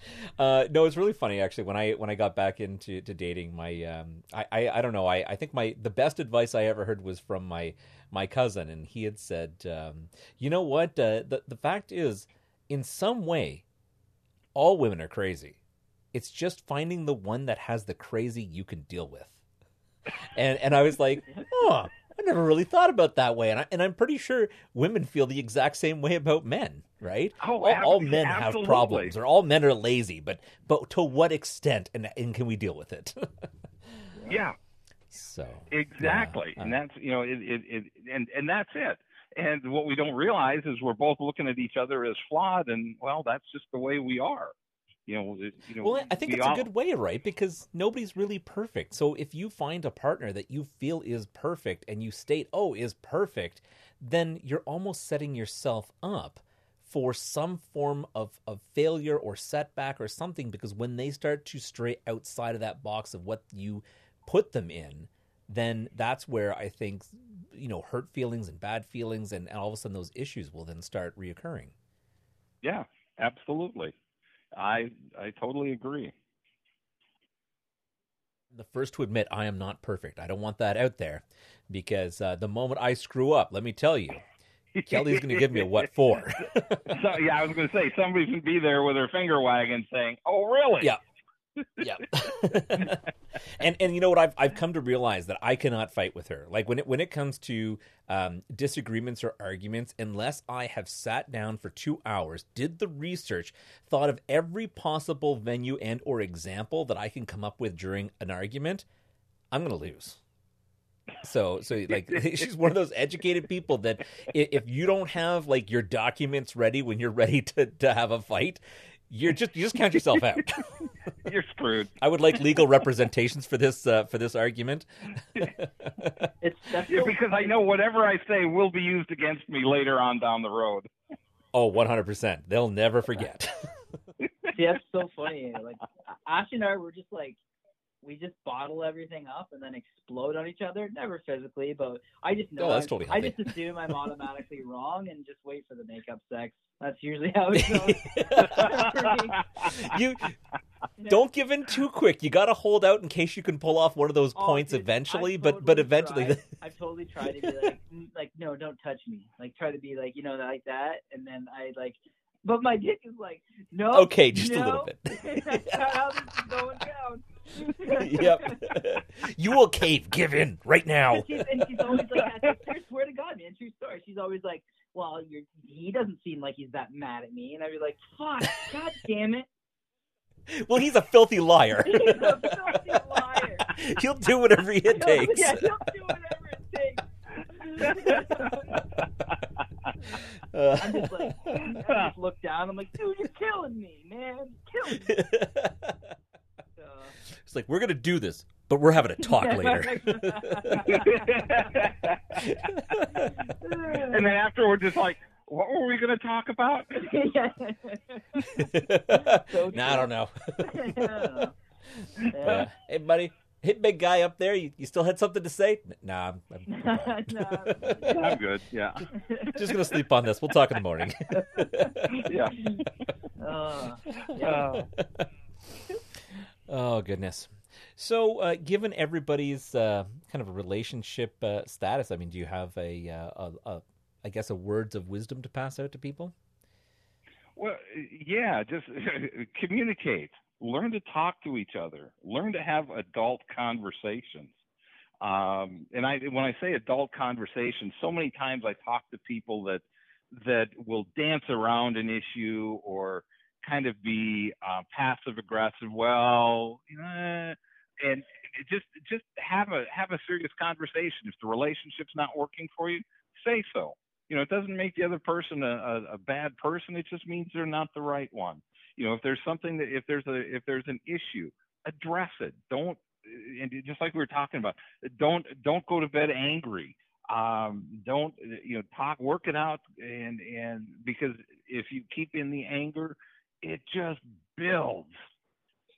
(laughs) Uh, no, it's really funny actually. When I when I got back into to dating, my um, I, I I don't know. I, I think my the best advice I ever heard was from my my cousin, and he had said, um, you know what? Uh, the the fact is, in some way, all women are crazy. It's just finding the one that has the crazy you can deal with. And and I was like, oh, I never really thought about that way, and I, and I'm pretty sure women feel the exact same way about men, right? Oh, all, all men have problems, or all men are lazy, but but to what extent, and and can we deal with it? (laughs) Yeah, so exactly. yeah, and uh, that's you know, it, it, it and and that's it. And what we don't realize is we're both looking at each other as flawed, and well, that's just the way we are. You know, you know. Well, I think we it's all- a good way, right? Because nobody's really perfect. So if you find a partner that you feel is perfect and you state, oh, is perfect, then you're almost setting yourself up for some form of, of failure or setback or something because when they start to stray outside of that box of what you put them in, then that's where I think, you know, hurt feelings and bad feelings and, and all of a sudden those issues will then start reoccurring. Yeah, absolutely. I I totally agree. the first to admit I am not perfect. I don't want that out there because uh, the moment I screw up, let me tell you, Kelly's going to give me a what for? (laughs) so yeah, I was going to say somebody's going to be there with her finger wagging, saying, "Oh, really?" Yeah. yeah. (laughs) and and you know what I've I've come to realize that I cannot fight with her. Like when it when it comes to um, disagreements or arguments, unless I have sat down for two hours, did the research, thought of every possible venue and or example that I can come up with during an argument, I'm gonna lose. So, so like (laughs) she's one of those educated people that if you don't have like your documents ready when you're ready to to have a fight, you're just you just count yourself out. (laughs) you're screwed. I would like legal representations for this uh, for this argument. (laughs) it's yeah, because I know whatever I say will be used against me later on down the road. Oh, 100%. They'll never forget. See, that's so funny. Like Ash and I were just like we just bottle everything up and then explode on each other. Never physically, but I just know. Oh, that's totally I just assume I'm (laughs) automatically wrong and just wait for the makeup sex. That's usually how it goes. (laughs) you don't give in too quick. You got to hold out in case you can pull off one of those oh, points dude, eventually. Totally but but eventually, tried, (laughs) I've totally tried to be like mm, like no, don't touch me. Like try to be like you know like that, and then I like. But my dick is like no. Okay, just no. a little bit. That's how this is going down. (laughs) yep. (laughs) you will cave. Give in right now. And she's, and she's always like, I swear to God, man, true story. She's always like, well, you're, he doesn't seem like he's that mad at me. And I'd be like, fuck, God damn it. Well, he's a filthy liar. he's a filthy liar. (laughs) he'll do whatever it takes. yeah, he'll do whatever it takes. Uh, I'm just like, I just look down. I'm like, dude, you're killing me, man. You're killing me. It's like we're gonna do this, but we're having a talk (laughs) later. (laughs) and then afterwards, it's like, what were we going to talk about? (laughs) so I don't know. Uh, hey, buddy. Hit big guy up there. You, you still had something to say? Nah, I'm, I'm, no. I'm good. Yeah. Just gonna sleep on this. We'll talk in the morning. yeah. Uh, yeah. Oh goodness. So, uh, given everybody's uh, kind of a relationship uh, status, I mean, do you have a, uh, a, I guess, a words of wisdom to pass out to people? Well, yeah, just (laughs) communicate. Learn to talk to each other. Learn to have adult conversations. Um, and I, when I say adult conversations, so many times I talk to people that that will dance around an issue or kind of be uh, passive aggressive. Well, know, and just just have a have a serious conversation. If the relationship's not working for you, say so. You know, it doesn't make the other person a, a, a bad person. It just means they're not the right one. You know, if there's something that if there's a if there's an issue, address it. Don't and just like we were talking about, don't don't go to bed angry. Um, don't you know talk work it out and and because if you keep in the anger it just builds.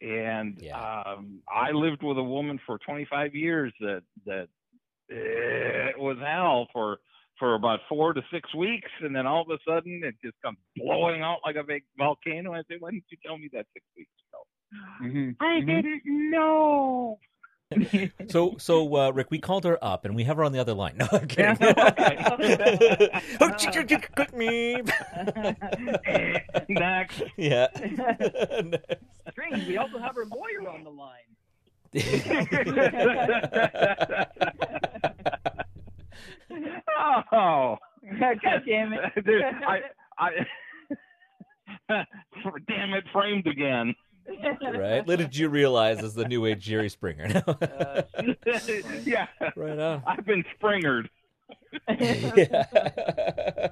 And yeah. um, I lived with a woman for 25 years that that it was hell for for about four to six weeks, and then all of a sudden it just comes blowing out like a big volcano. I say, "Why didn't you tell me that six weeks ago?" Mm-hmm. I mm-hmm. didn't know so, so uh, Rick, we called her up, and we have her on the other line. (laughs) No, I'm kidding. (laughs) (laughs) me. Next. Yeah. Strange. We also have her lawyer on the line. oh, God damn it! I, I, damn it, framed again right? Little did you realize as the new age Jerry Springer. uh, (laughs) (laughs) yeah. Right on. I've been Springered. yeah.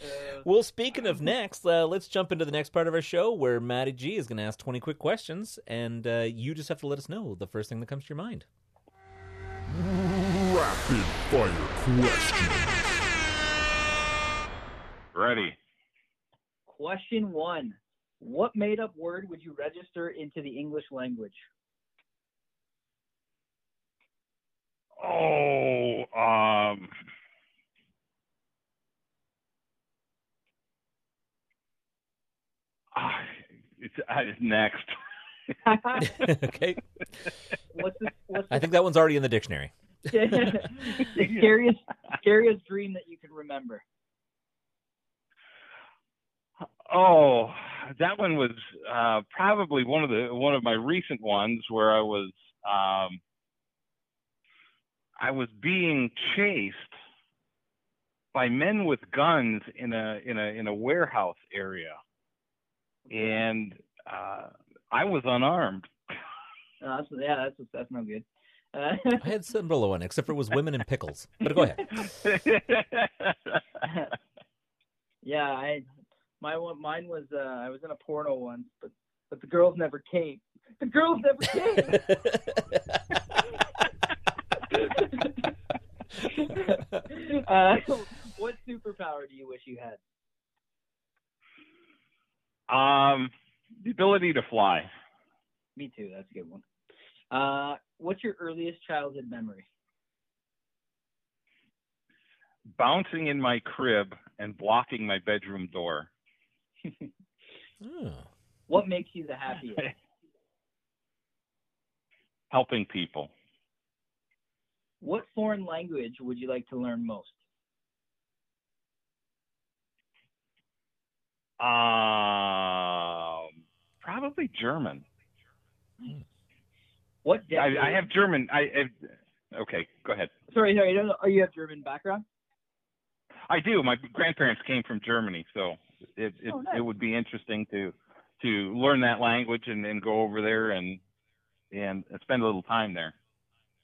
(laughs) well, speaking of next, uh, let's jump into the next part of our show where Maddie G is going to ask 20 quick questions, and uh, you just have to let us know the first thing that comes to your mind. Rapid fire question. Ready. Question one what made up word would you register into the English language? Oh, um, it's uh, next. (laughs) (laughs) okay. What's the, what's the, I think that one's already in the dictionary. the (laughs) scariest, scariest dream that you can remember. Oh, that one was uh, probably one of the one of my recent ones where I was um, I was being chased by men with guns in a in a in a warehouse area, and uh, I was unarmed. Uh, (laughs) that's, yeah, that's that's no good. Uh, I had similar one, except for it was women in pickles. But go ahead. (laughs) yeah, I my one mine was uh, I was in a porno once, but but the girls never came. The girls never came. (laughs) (laughs) uh, what superpower do you wish you had? Um, the ability to fly. Me too. That's a good one. Uh, what's your earliest childhood memory? Bouncing in my crib and blocking my bedroom door. Oh. What makes you the happiest? (laughs) Helping people. What foreign language would you like to learn most? Um, probably German. What I. I have German. I, I okay. Go ahead. Sorry, sorry. Know, oh, you have German background? I do. My grandparents came from Germany, so it it, Oh, nice. it would be interesting to to learn that language and then go over there and and spend a little time there.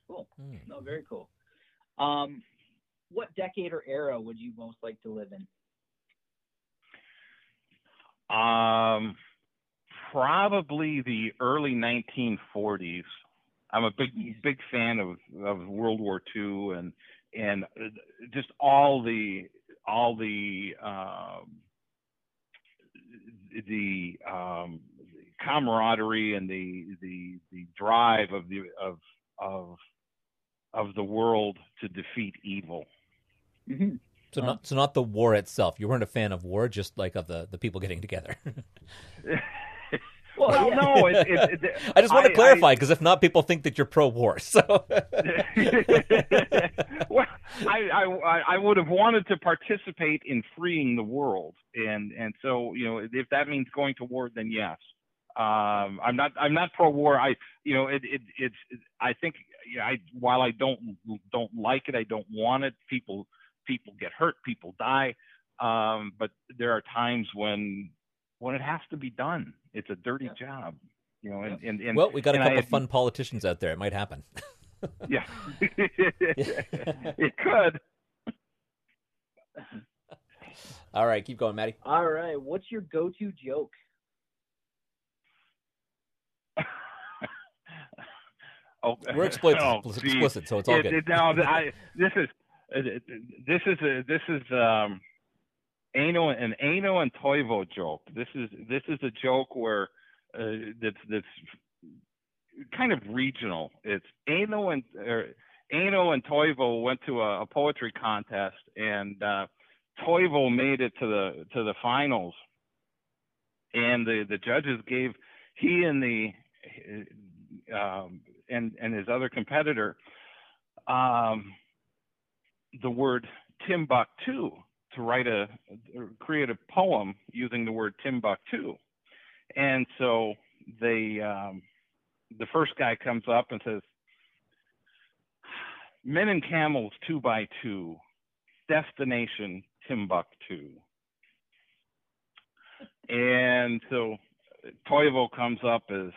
Cool. Hmm. No, very cool. Um, what decade or era would you most like to live in? Um, probably the early 1940s. I'm a big big fan of of World War II and and uh, just all the all the um, the um, camaraderie and the the the drive of the of of of the world to defeat evil. Mm-hmm. So not so not the war itself. You weren't a fan of war, just like of the, the people getting together. (laughs) Well, yeah. no, it, it, it, (laughs) I just want to I- clarify because if not, people think that you're pro-war. So (laughs) well, I, I I would have wanted to participate in freeing the world, and and so you know if that means going to war, then yes. Um, I'm not I'm not pro-war. I you know it, it it's I think yeah, I while I don't don't like it, I don't want it. People people get hurt, people die. Um, but there are times when when it has to be done. It's a dirty job, you know. And, and, and well, we got a couple I- of fun politicians out there. It might happen. (laughs) Yeah, (laughs) it could. All right, keep going, Maddie. All right. What's your go-to joke? (laughs) oh, We're explicit, oh, explicit, so it's all It- good. it- no, I, this is it- it- this is a, this is um, Eino an and Toivo joke. This is this is a joke where uh, that's that's kind of regional. It's Eino and er, Eino and Toivo went to a, a poetry contest, and uh, Toivo made it to the to the finals, and the the judges gave he and the um, and and his other competitor um, the word Timbuktu to write a create a poem using the word Timbuktu, and so they um, the first guy comes up and says, "Men and camels two by two, destination Timbuktu." And so Toivo comes up as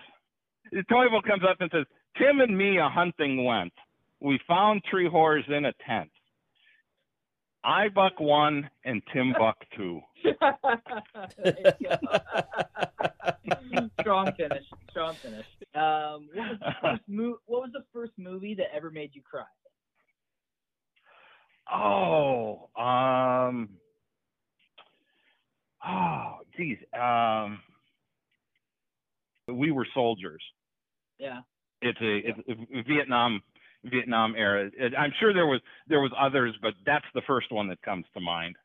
Toivo comes up and says, "Tim and me a hunting went. We found three whores in a tent. I buck one and Tim buck two." There you go. Strong finish. Strong finish. Um, what was the first (laughs) mo- What was the first movie that ever made you cry? Oh, um, oh, geez, um, we were soldiers. Yeah. It's a it's a Vietnam Vietnam era. I'm sure there was there was others, but that's the first one that comes to mind.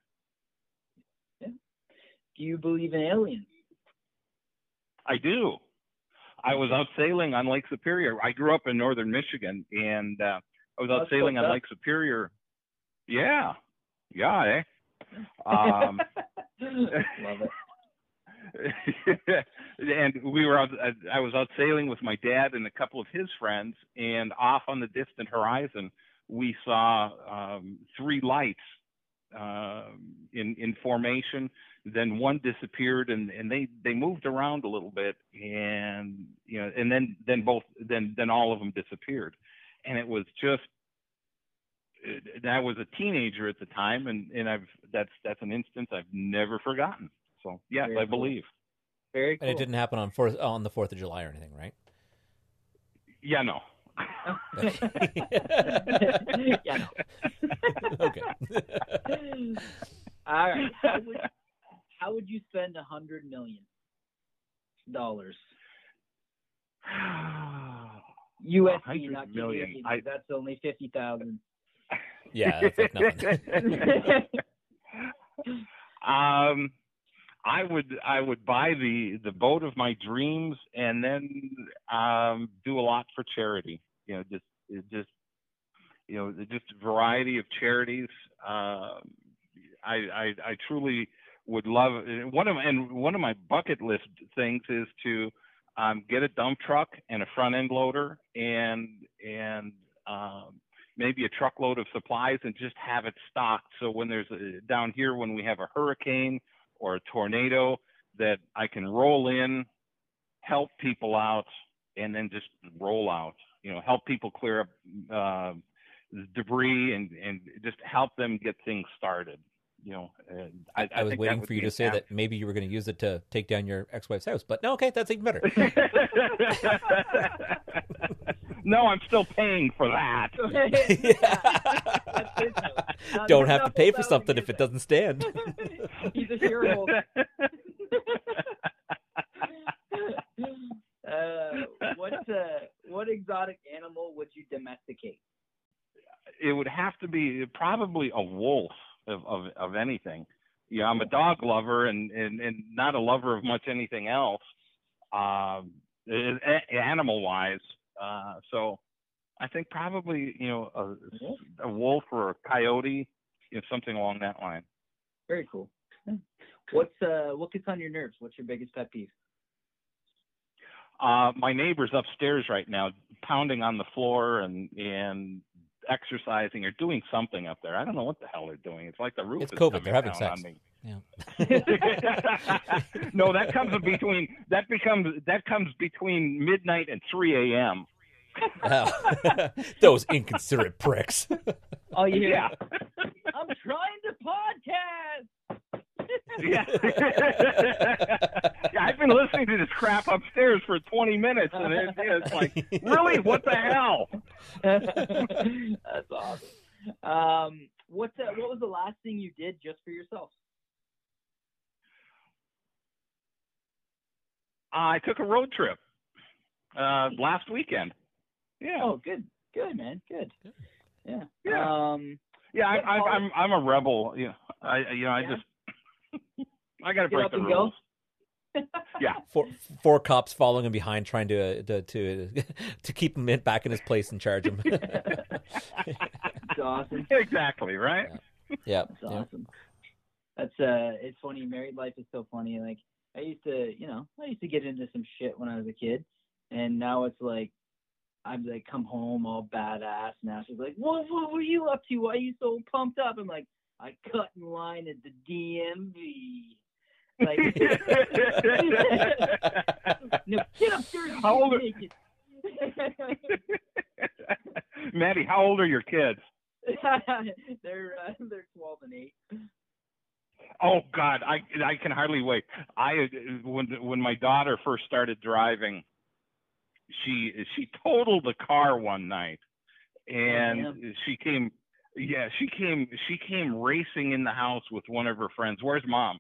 Yeah. Do you believe in aliens? I do. I was out sailing on Lake Superior. I grew up in northern Michigan, and uh, I was out That's sailing on up. Lake Superior. Yeah, yeah, eh? (laughs) Um, Love it. (laughs) and we were out, I was out sailing with my dad and a couple of his friends, and off on the distant horizon, we saw um, three lights uh, in in formation. Then one disappeared, and, and they they moved around a little bit, and you know, and then then both then then all of them disappeared, and it was just. I was a teenager at the time, and and I've that's that's an instance I've never forgotten. So yes, Very I cool. believe. Very cool. And it didn't happen on fourth on the Fourth of July or anything, right? Yeah, no. (laughs) yeah. No. (laughs) okay. All right. How would how would you spend a hundred million dollars USD, not million. Canadian? I- That's only fifty thousand. yeah, that's like nothing. (laughs) um, I would I would buy the the boat of my dreams and then um, do a lot for charity. You know, just just you know just a variety of charities. Um, I, I I truly would love one of and one of my bucket list things is to um, get a dump truck and a front end loader and and um, maybe a truckload of supplies and just have it stocked. So when there's a, down here when we have a hurricane or a tornado, that I can roll in, help people out, and then just roll out. You know, help people clear up uh, debris and and just help them get things started. You know, and I, I, was waiting for you to say that maybe you were going to use it to take down your ex-wife's house, but no, okay, that's even better. (laughs) (laughs) no, I'm still paying for that. (laughs) (laughs) That's good, though. Now, Don't have to pay for something if it doesn't stand. (laughs) He's a shareholder. uh, what uh, what exotic animal would you domesticate? it would have to be probably a wolf of of, of anything. Yeah, I'm a dog lover and, and and not a lover of much anything else, um, animal wise. Uh, so I think probably you know a, a wolf or a coyote, you know, something along that line. Very cool. What's uh what gets on your nerves? What's your biggest pet peeve? Uh, my neighbor's upstairs right now, pounding on the floor and and exercising or doing something up there. I don't know what the hell they're doing. It's like the roof It's is COVID. coming They're having down sex. on me. Yeah. (laughs) no, that comes between that becomes that comes between midnight and 3 a.m. Oh. (laughs) Those inconsiderate pricks. Oh? Yeah, I'm trying to podcast. Yeah. (laughs) yeah. I've been listening to this crap upstairs for 20 minutes, and it, it's like, really, what the hell? (laughs) That's awesome. Um, what's uh, what was the last thing you did just for yourself? I took a road trip uh, last weekend. Yeah, Oh, good, good, man, good. Yeah. Yeah. Um, yeah. I, yeah, I, Paul- I'm I'm a rebel. You know, I you know I Yeah. just I got to (laughs) break up the rules. (laughs) Yeah. Four, four cops following him behind, trying to to to, (laughs) to keep him in, back in his place and charge him. it's awesome. Exactly right. yeah, That's yeah. awesome. That's uh, it's funny. Married life is so funny. Like I used to, you know, I used to get into some shit when I was a kid, and now it's like I'm like come home all badass. Now she's like, "What? What were you up to? Why are you so pumped up?" I'm like, "I cut in line at the DMV." Like, (laughs) no, get and How old are- (laughs) Maddie, how old are your kids? (laughs) they're uh, they're twelve and eight. Oh God, I I can hardly wait. I when when my daughter first started driving, she she totaled the car one night, and Oh, she came, yeah, she came she came racing in the house with one of her friends. Where's mom?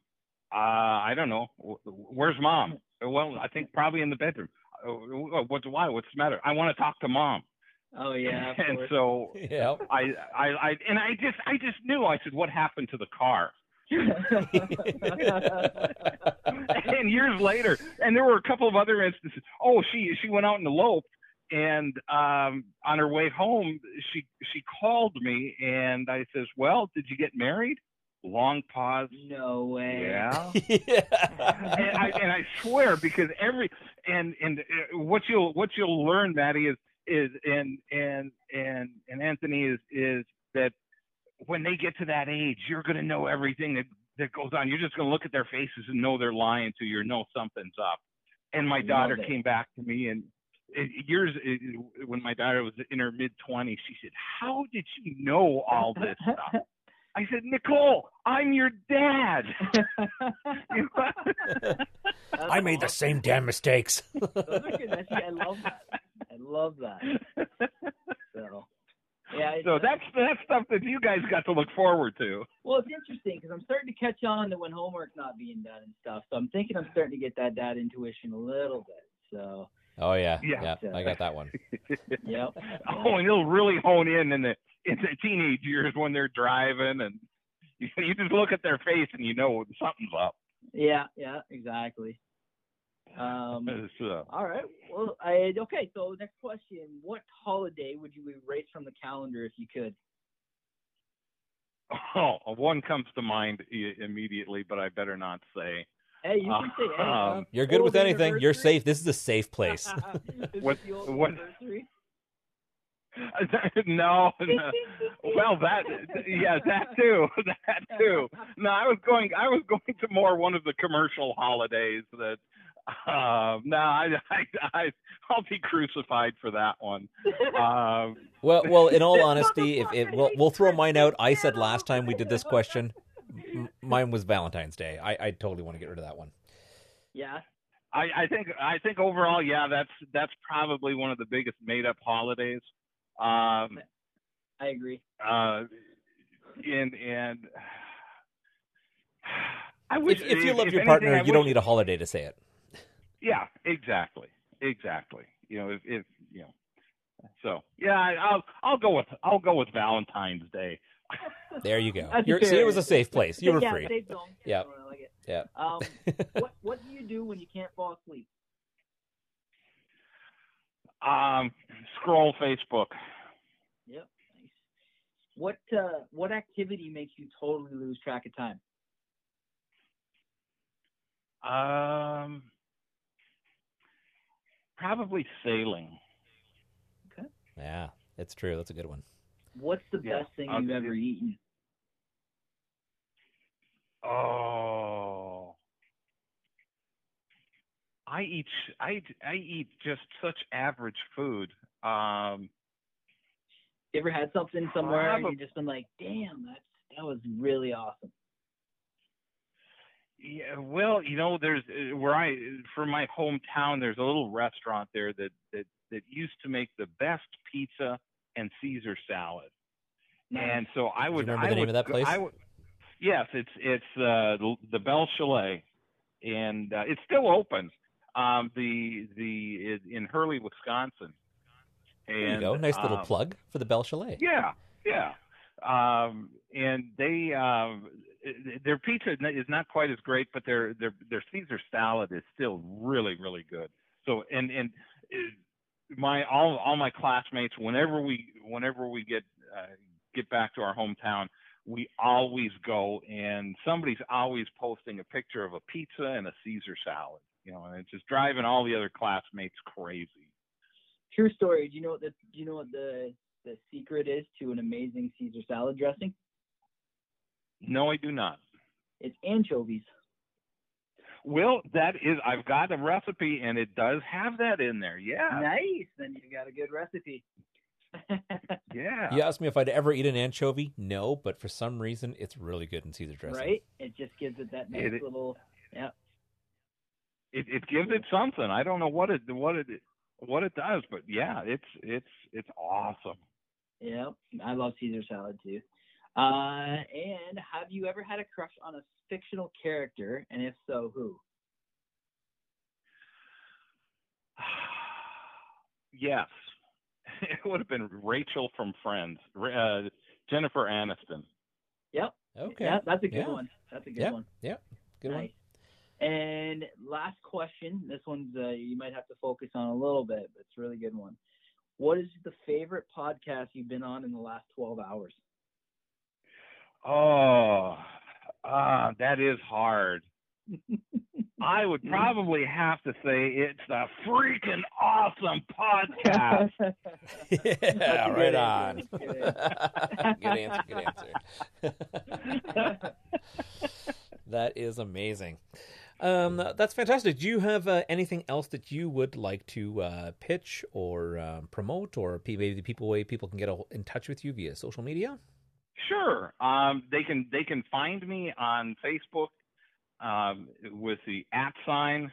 Uh, I don't know. Where's mom? Well, I think probably in the bedroom. Uh, What's why? What's the matter? I want to talk to mom. Oh yeah, (laughs) and so yeah. I, I, I, and I just, I just knew. I said, "What happened to the car?" (laughs) (laughs) and years later, and there were a couple of other instances. Oh, she, she went out and eloped, and um, on her way home, she, she called me, and I says, "Well, did you get married?" long pause. No way. Yeah. (laughs) yeah. and, I, and I swear because every and and uh, what you'll what you'll learn, Maddie, is is and and and and Anthony is is that when they get to that age, you're going to know everything that that goes on. You're just going to look at their faces and know they're lying to you or know something's up. And my Love daughter came back to me and it, years when my daughter was in her mid 20s, she said, "How did you know all this stuff?" I said, "Nicole, I'm your dad." You know? That's (laughs) I made the same damn mistakes. Those are good. I love that. I love that. So, yeah. it's- so that's that's stuff that you guys got to look forward to. Well, it's interesting because I'm starting to catch on to when homework's not being done and stuff. So I'm thinking I'm starting to get that dad intuition a little bit. So, oh yeah, Yeah. yeah, I got that one. (laughs) yep. (laughs) Oh, and it'll really hone in in the in the teenage years when they're driving, and you, (laughs) you just look at their face and you know something's up. Yeah, yeah, exactly. Um, So, all right. Well, I okay. So next question: What holiday would you erase from the calendar if you could? oh, one comes to mind immediately, but I better not say. Hey, you can say hey, Um, You're good with anything. You're safe. This is a safe place. (laughs) What- it the old what- (laughs) no, no. Well, that yeah, that too, (laughs) that too. No, I was going. I was going to more one of the commercial holidays that. Uh, no, I, I, I, I'll be crucified for that one. Um, well, well, in all honesty, if it, we'll we'll throw mine out. I said last time we did this question, m- mine was Valentine's Day. I, I totally want to get rid of that one. Yeah. I, I think I think overall, yeah, that's that's probably one of the biggest made up holidays. Um, I agree. uh, and and I wish If, if you love if your anything, partner, I you don't need a holiday to say it. Yeah, exactly, exactly. You know, if, if you know, so yeah, I, I'll I'll go with I'll go with Valentine's Day. There you go. (laughs) You're, see, it was a safe place. You were yeah, free. safe zone. Yep. I like it. Yeah. Um, (laughs) what What do you do when you can't fall asleep? Um, scroll Facebook. Yep. Nice. What uh, What activity makes you totally lose track of time? Um, probably sailing. Okay. Yeah, it's true. That's a good one. What's the Yeah, best thing I'll you've ever you- eaten? Oh. I eat I I eat just such average food. Um You ever had something somewhere and you just been like, "Damn, that's that was really awesome." yeah, well, you know, there's uh, where I for my hometown there's a little restaurant there that that that used to make the best pizza and Caesar salad. And so I would. Do you would remember I the name would of that place? I would, yes, it's it's uh the, the Bell Chalet and uh, it's still open. Um the the in Hurley, Wisconsin. There you go. Nice little um, plug for the Bell Chalet. Yeah, yeah. Um, and they um, their pizza is not quite as great, but their their their Caesar salad is still really really good. So and and my all all my classmates whenever we whenever we get uh, get back to our hometown we always go and somebody's always posting a picture of a pizza and a caesar salad you know and it's just driving all the other classmates crazy True story. Do you know what the Do you know what the the secret is to an amazing Caesar salad dressing? no i do not It's anchovies. Well, that is, I've got a recipe and it does have that in there. Yeah. Nice. Then you got a good recipe. (laughs) Yeah. You asked me if I'd ever eat an anchovy. No, but for some reason, it's really good in Caesar dressing. right? It just gives it that nice It- little. Yeah. It, it gives it something. I don't know what it, what it, what it does, but yeah, it's, it's, it's awesome. Yeah. I love Caesar salad too. Uh, and have you ever had a crush on a fictional character? And if so, who? (sighs) yes. (laughs) It would have been Rachel from Friends, uh, Jennifer Aniston. Yep. Okay. Yeah, that's a good Yeah. one. That's a good Yeah. one. Yeah. Good one. And last question. This one's uh, you might have to focus on a little bit, but it's a really good one. What is the favorite podcast you've been on in the last 12 hours? Oh, Ah, that is hard. (laughs) I would probably have to say it's a freaking awesome podcast. (laughs) yeah, right good on. answer. (laughs) good answer. Good answer. that is amazing. Um, that's fantastic. Do you have uh, anything else that you would like to uh, pitch or uh, promote, or maybe the people way people can get in touch with you via social media? Sure. Um, they can they can find me on Facebook um, with the at sign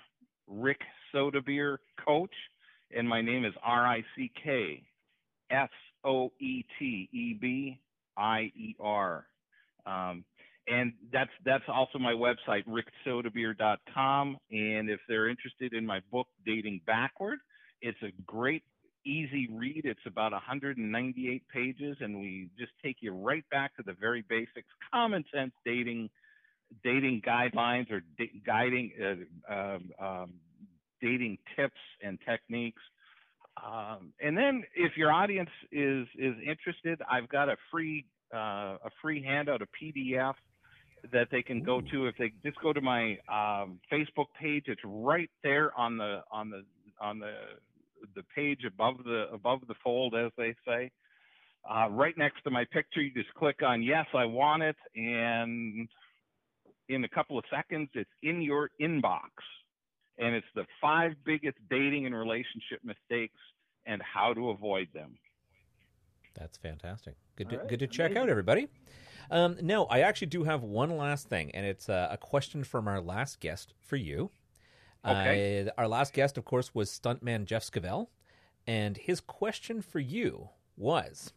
Rick Soetebier Coach, and my name is R I C K S O E T E B I E R. Um, and that's that's also my website, ricksoetebier.com. And if they're interested in my book, Dating Backward, it's a great easy read. It's about 198 pages, and we just take you right back to the very basics, common sense dating, dating guidelines or da- guiding, uh, um, um, dating tips and techniques. Um, and then, if your audience is is interested, I've got a free uh, a free handout, a PDF that they can go to if they just go to my um, Facebook page. It's right there on the on the on the the page above the above the fold, as they say. Uh, right next to my picture, you just click on yes, I want it, and in a couple of seconds, it's in your inbox. And it's the five biggest dating and relationship mistakes and how to avoid them. That's fantastic. Good to, right, good to check amazing. out, everybody. Um, no, I actually do have one last thing, and it's uh, a question from our last guest for you. Okay. Uh, our last guest, of course, was stuntman Jeff Scavell, and his question for you was: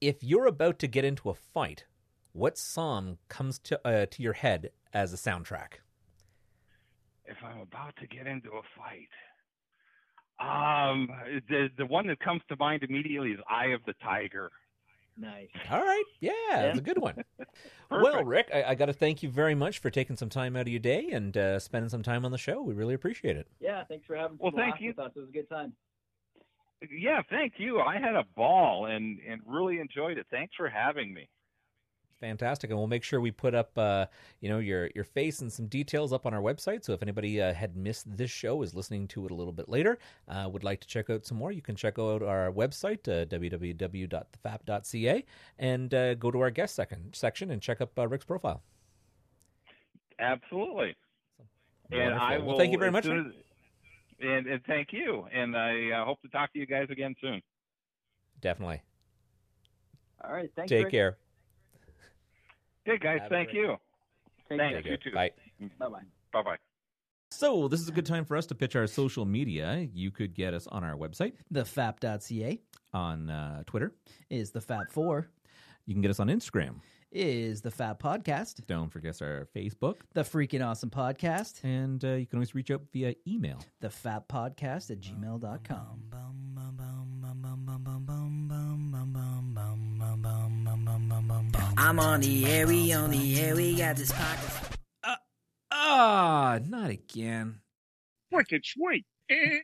If you're about to get into a fight, what song comes to uh, to your head as a soundtrack? If I'm about to get into a fight, um, the the one that comes to mind immediately is "Eye of the Tiger." Nice. All right, yeah, that's a good one. (laughs) well, Rick, I, I got to thank you very much for taking some time out of your day and uh, spending some time on the show. We really appreciate it. Yeah, thanks for having me. Well, thank you. with us. It was a good time. Yeah, thank you. I had a ball and and really enjoyed it. Thanks for having me. Fantastic, and we'll make sure we put up, uh, you know, your your face and some details up on our website. So if anybody uh, had missed this show, is listening to it a little bit later, uh, would like to check out some more, you can check out our website, uh, www.thefap.ca, and uh, go to our guest section section and check up uh, Rick's profile. Absolutely. And Wonderful. I Well, will. thank you very much, as- and, and thank you. And I uh, hope to talk to you guys again soon. Definitely. All right, thanks. Take Rick. care. Hey guys, Have thank you. Take Thanks. care. You too. Bye. Bye bye. Bye bye. So this is a good time for us to pitch our social media. You could get us on our website, Thefap.ca on uh, Twitter. is the Fap Four. You can get us on Instagram. Is the Fap Podcast. Don't forget our Facebook. The Freaking Awesome Podcast. And uh, you can always reach out via email. The Fap Podcast at gmail.com. I'm on the air, we on the air, we got this podcast. Ah, not again. Wicked sweet. Eh.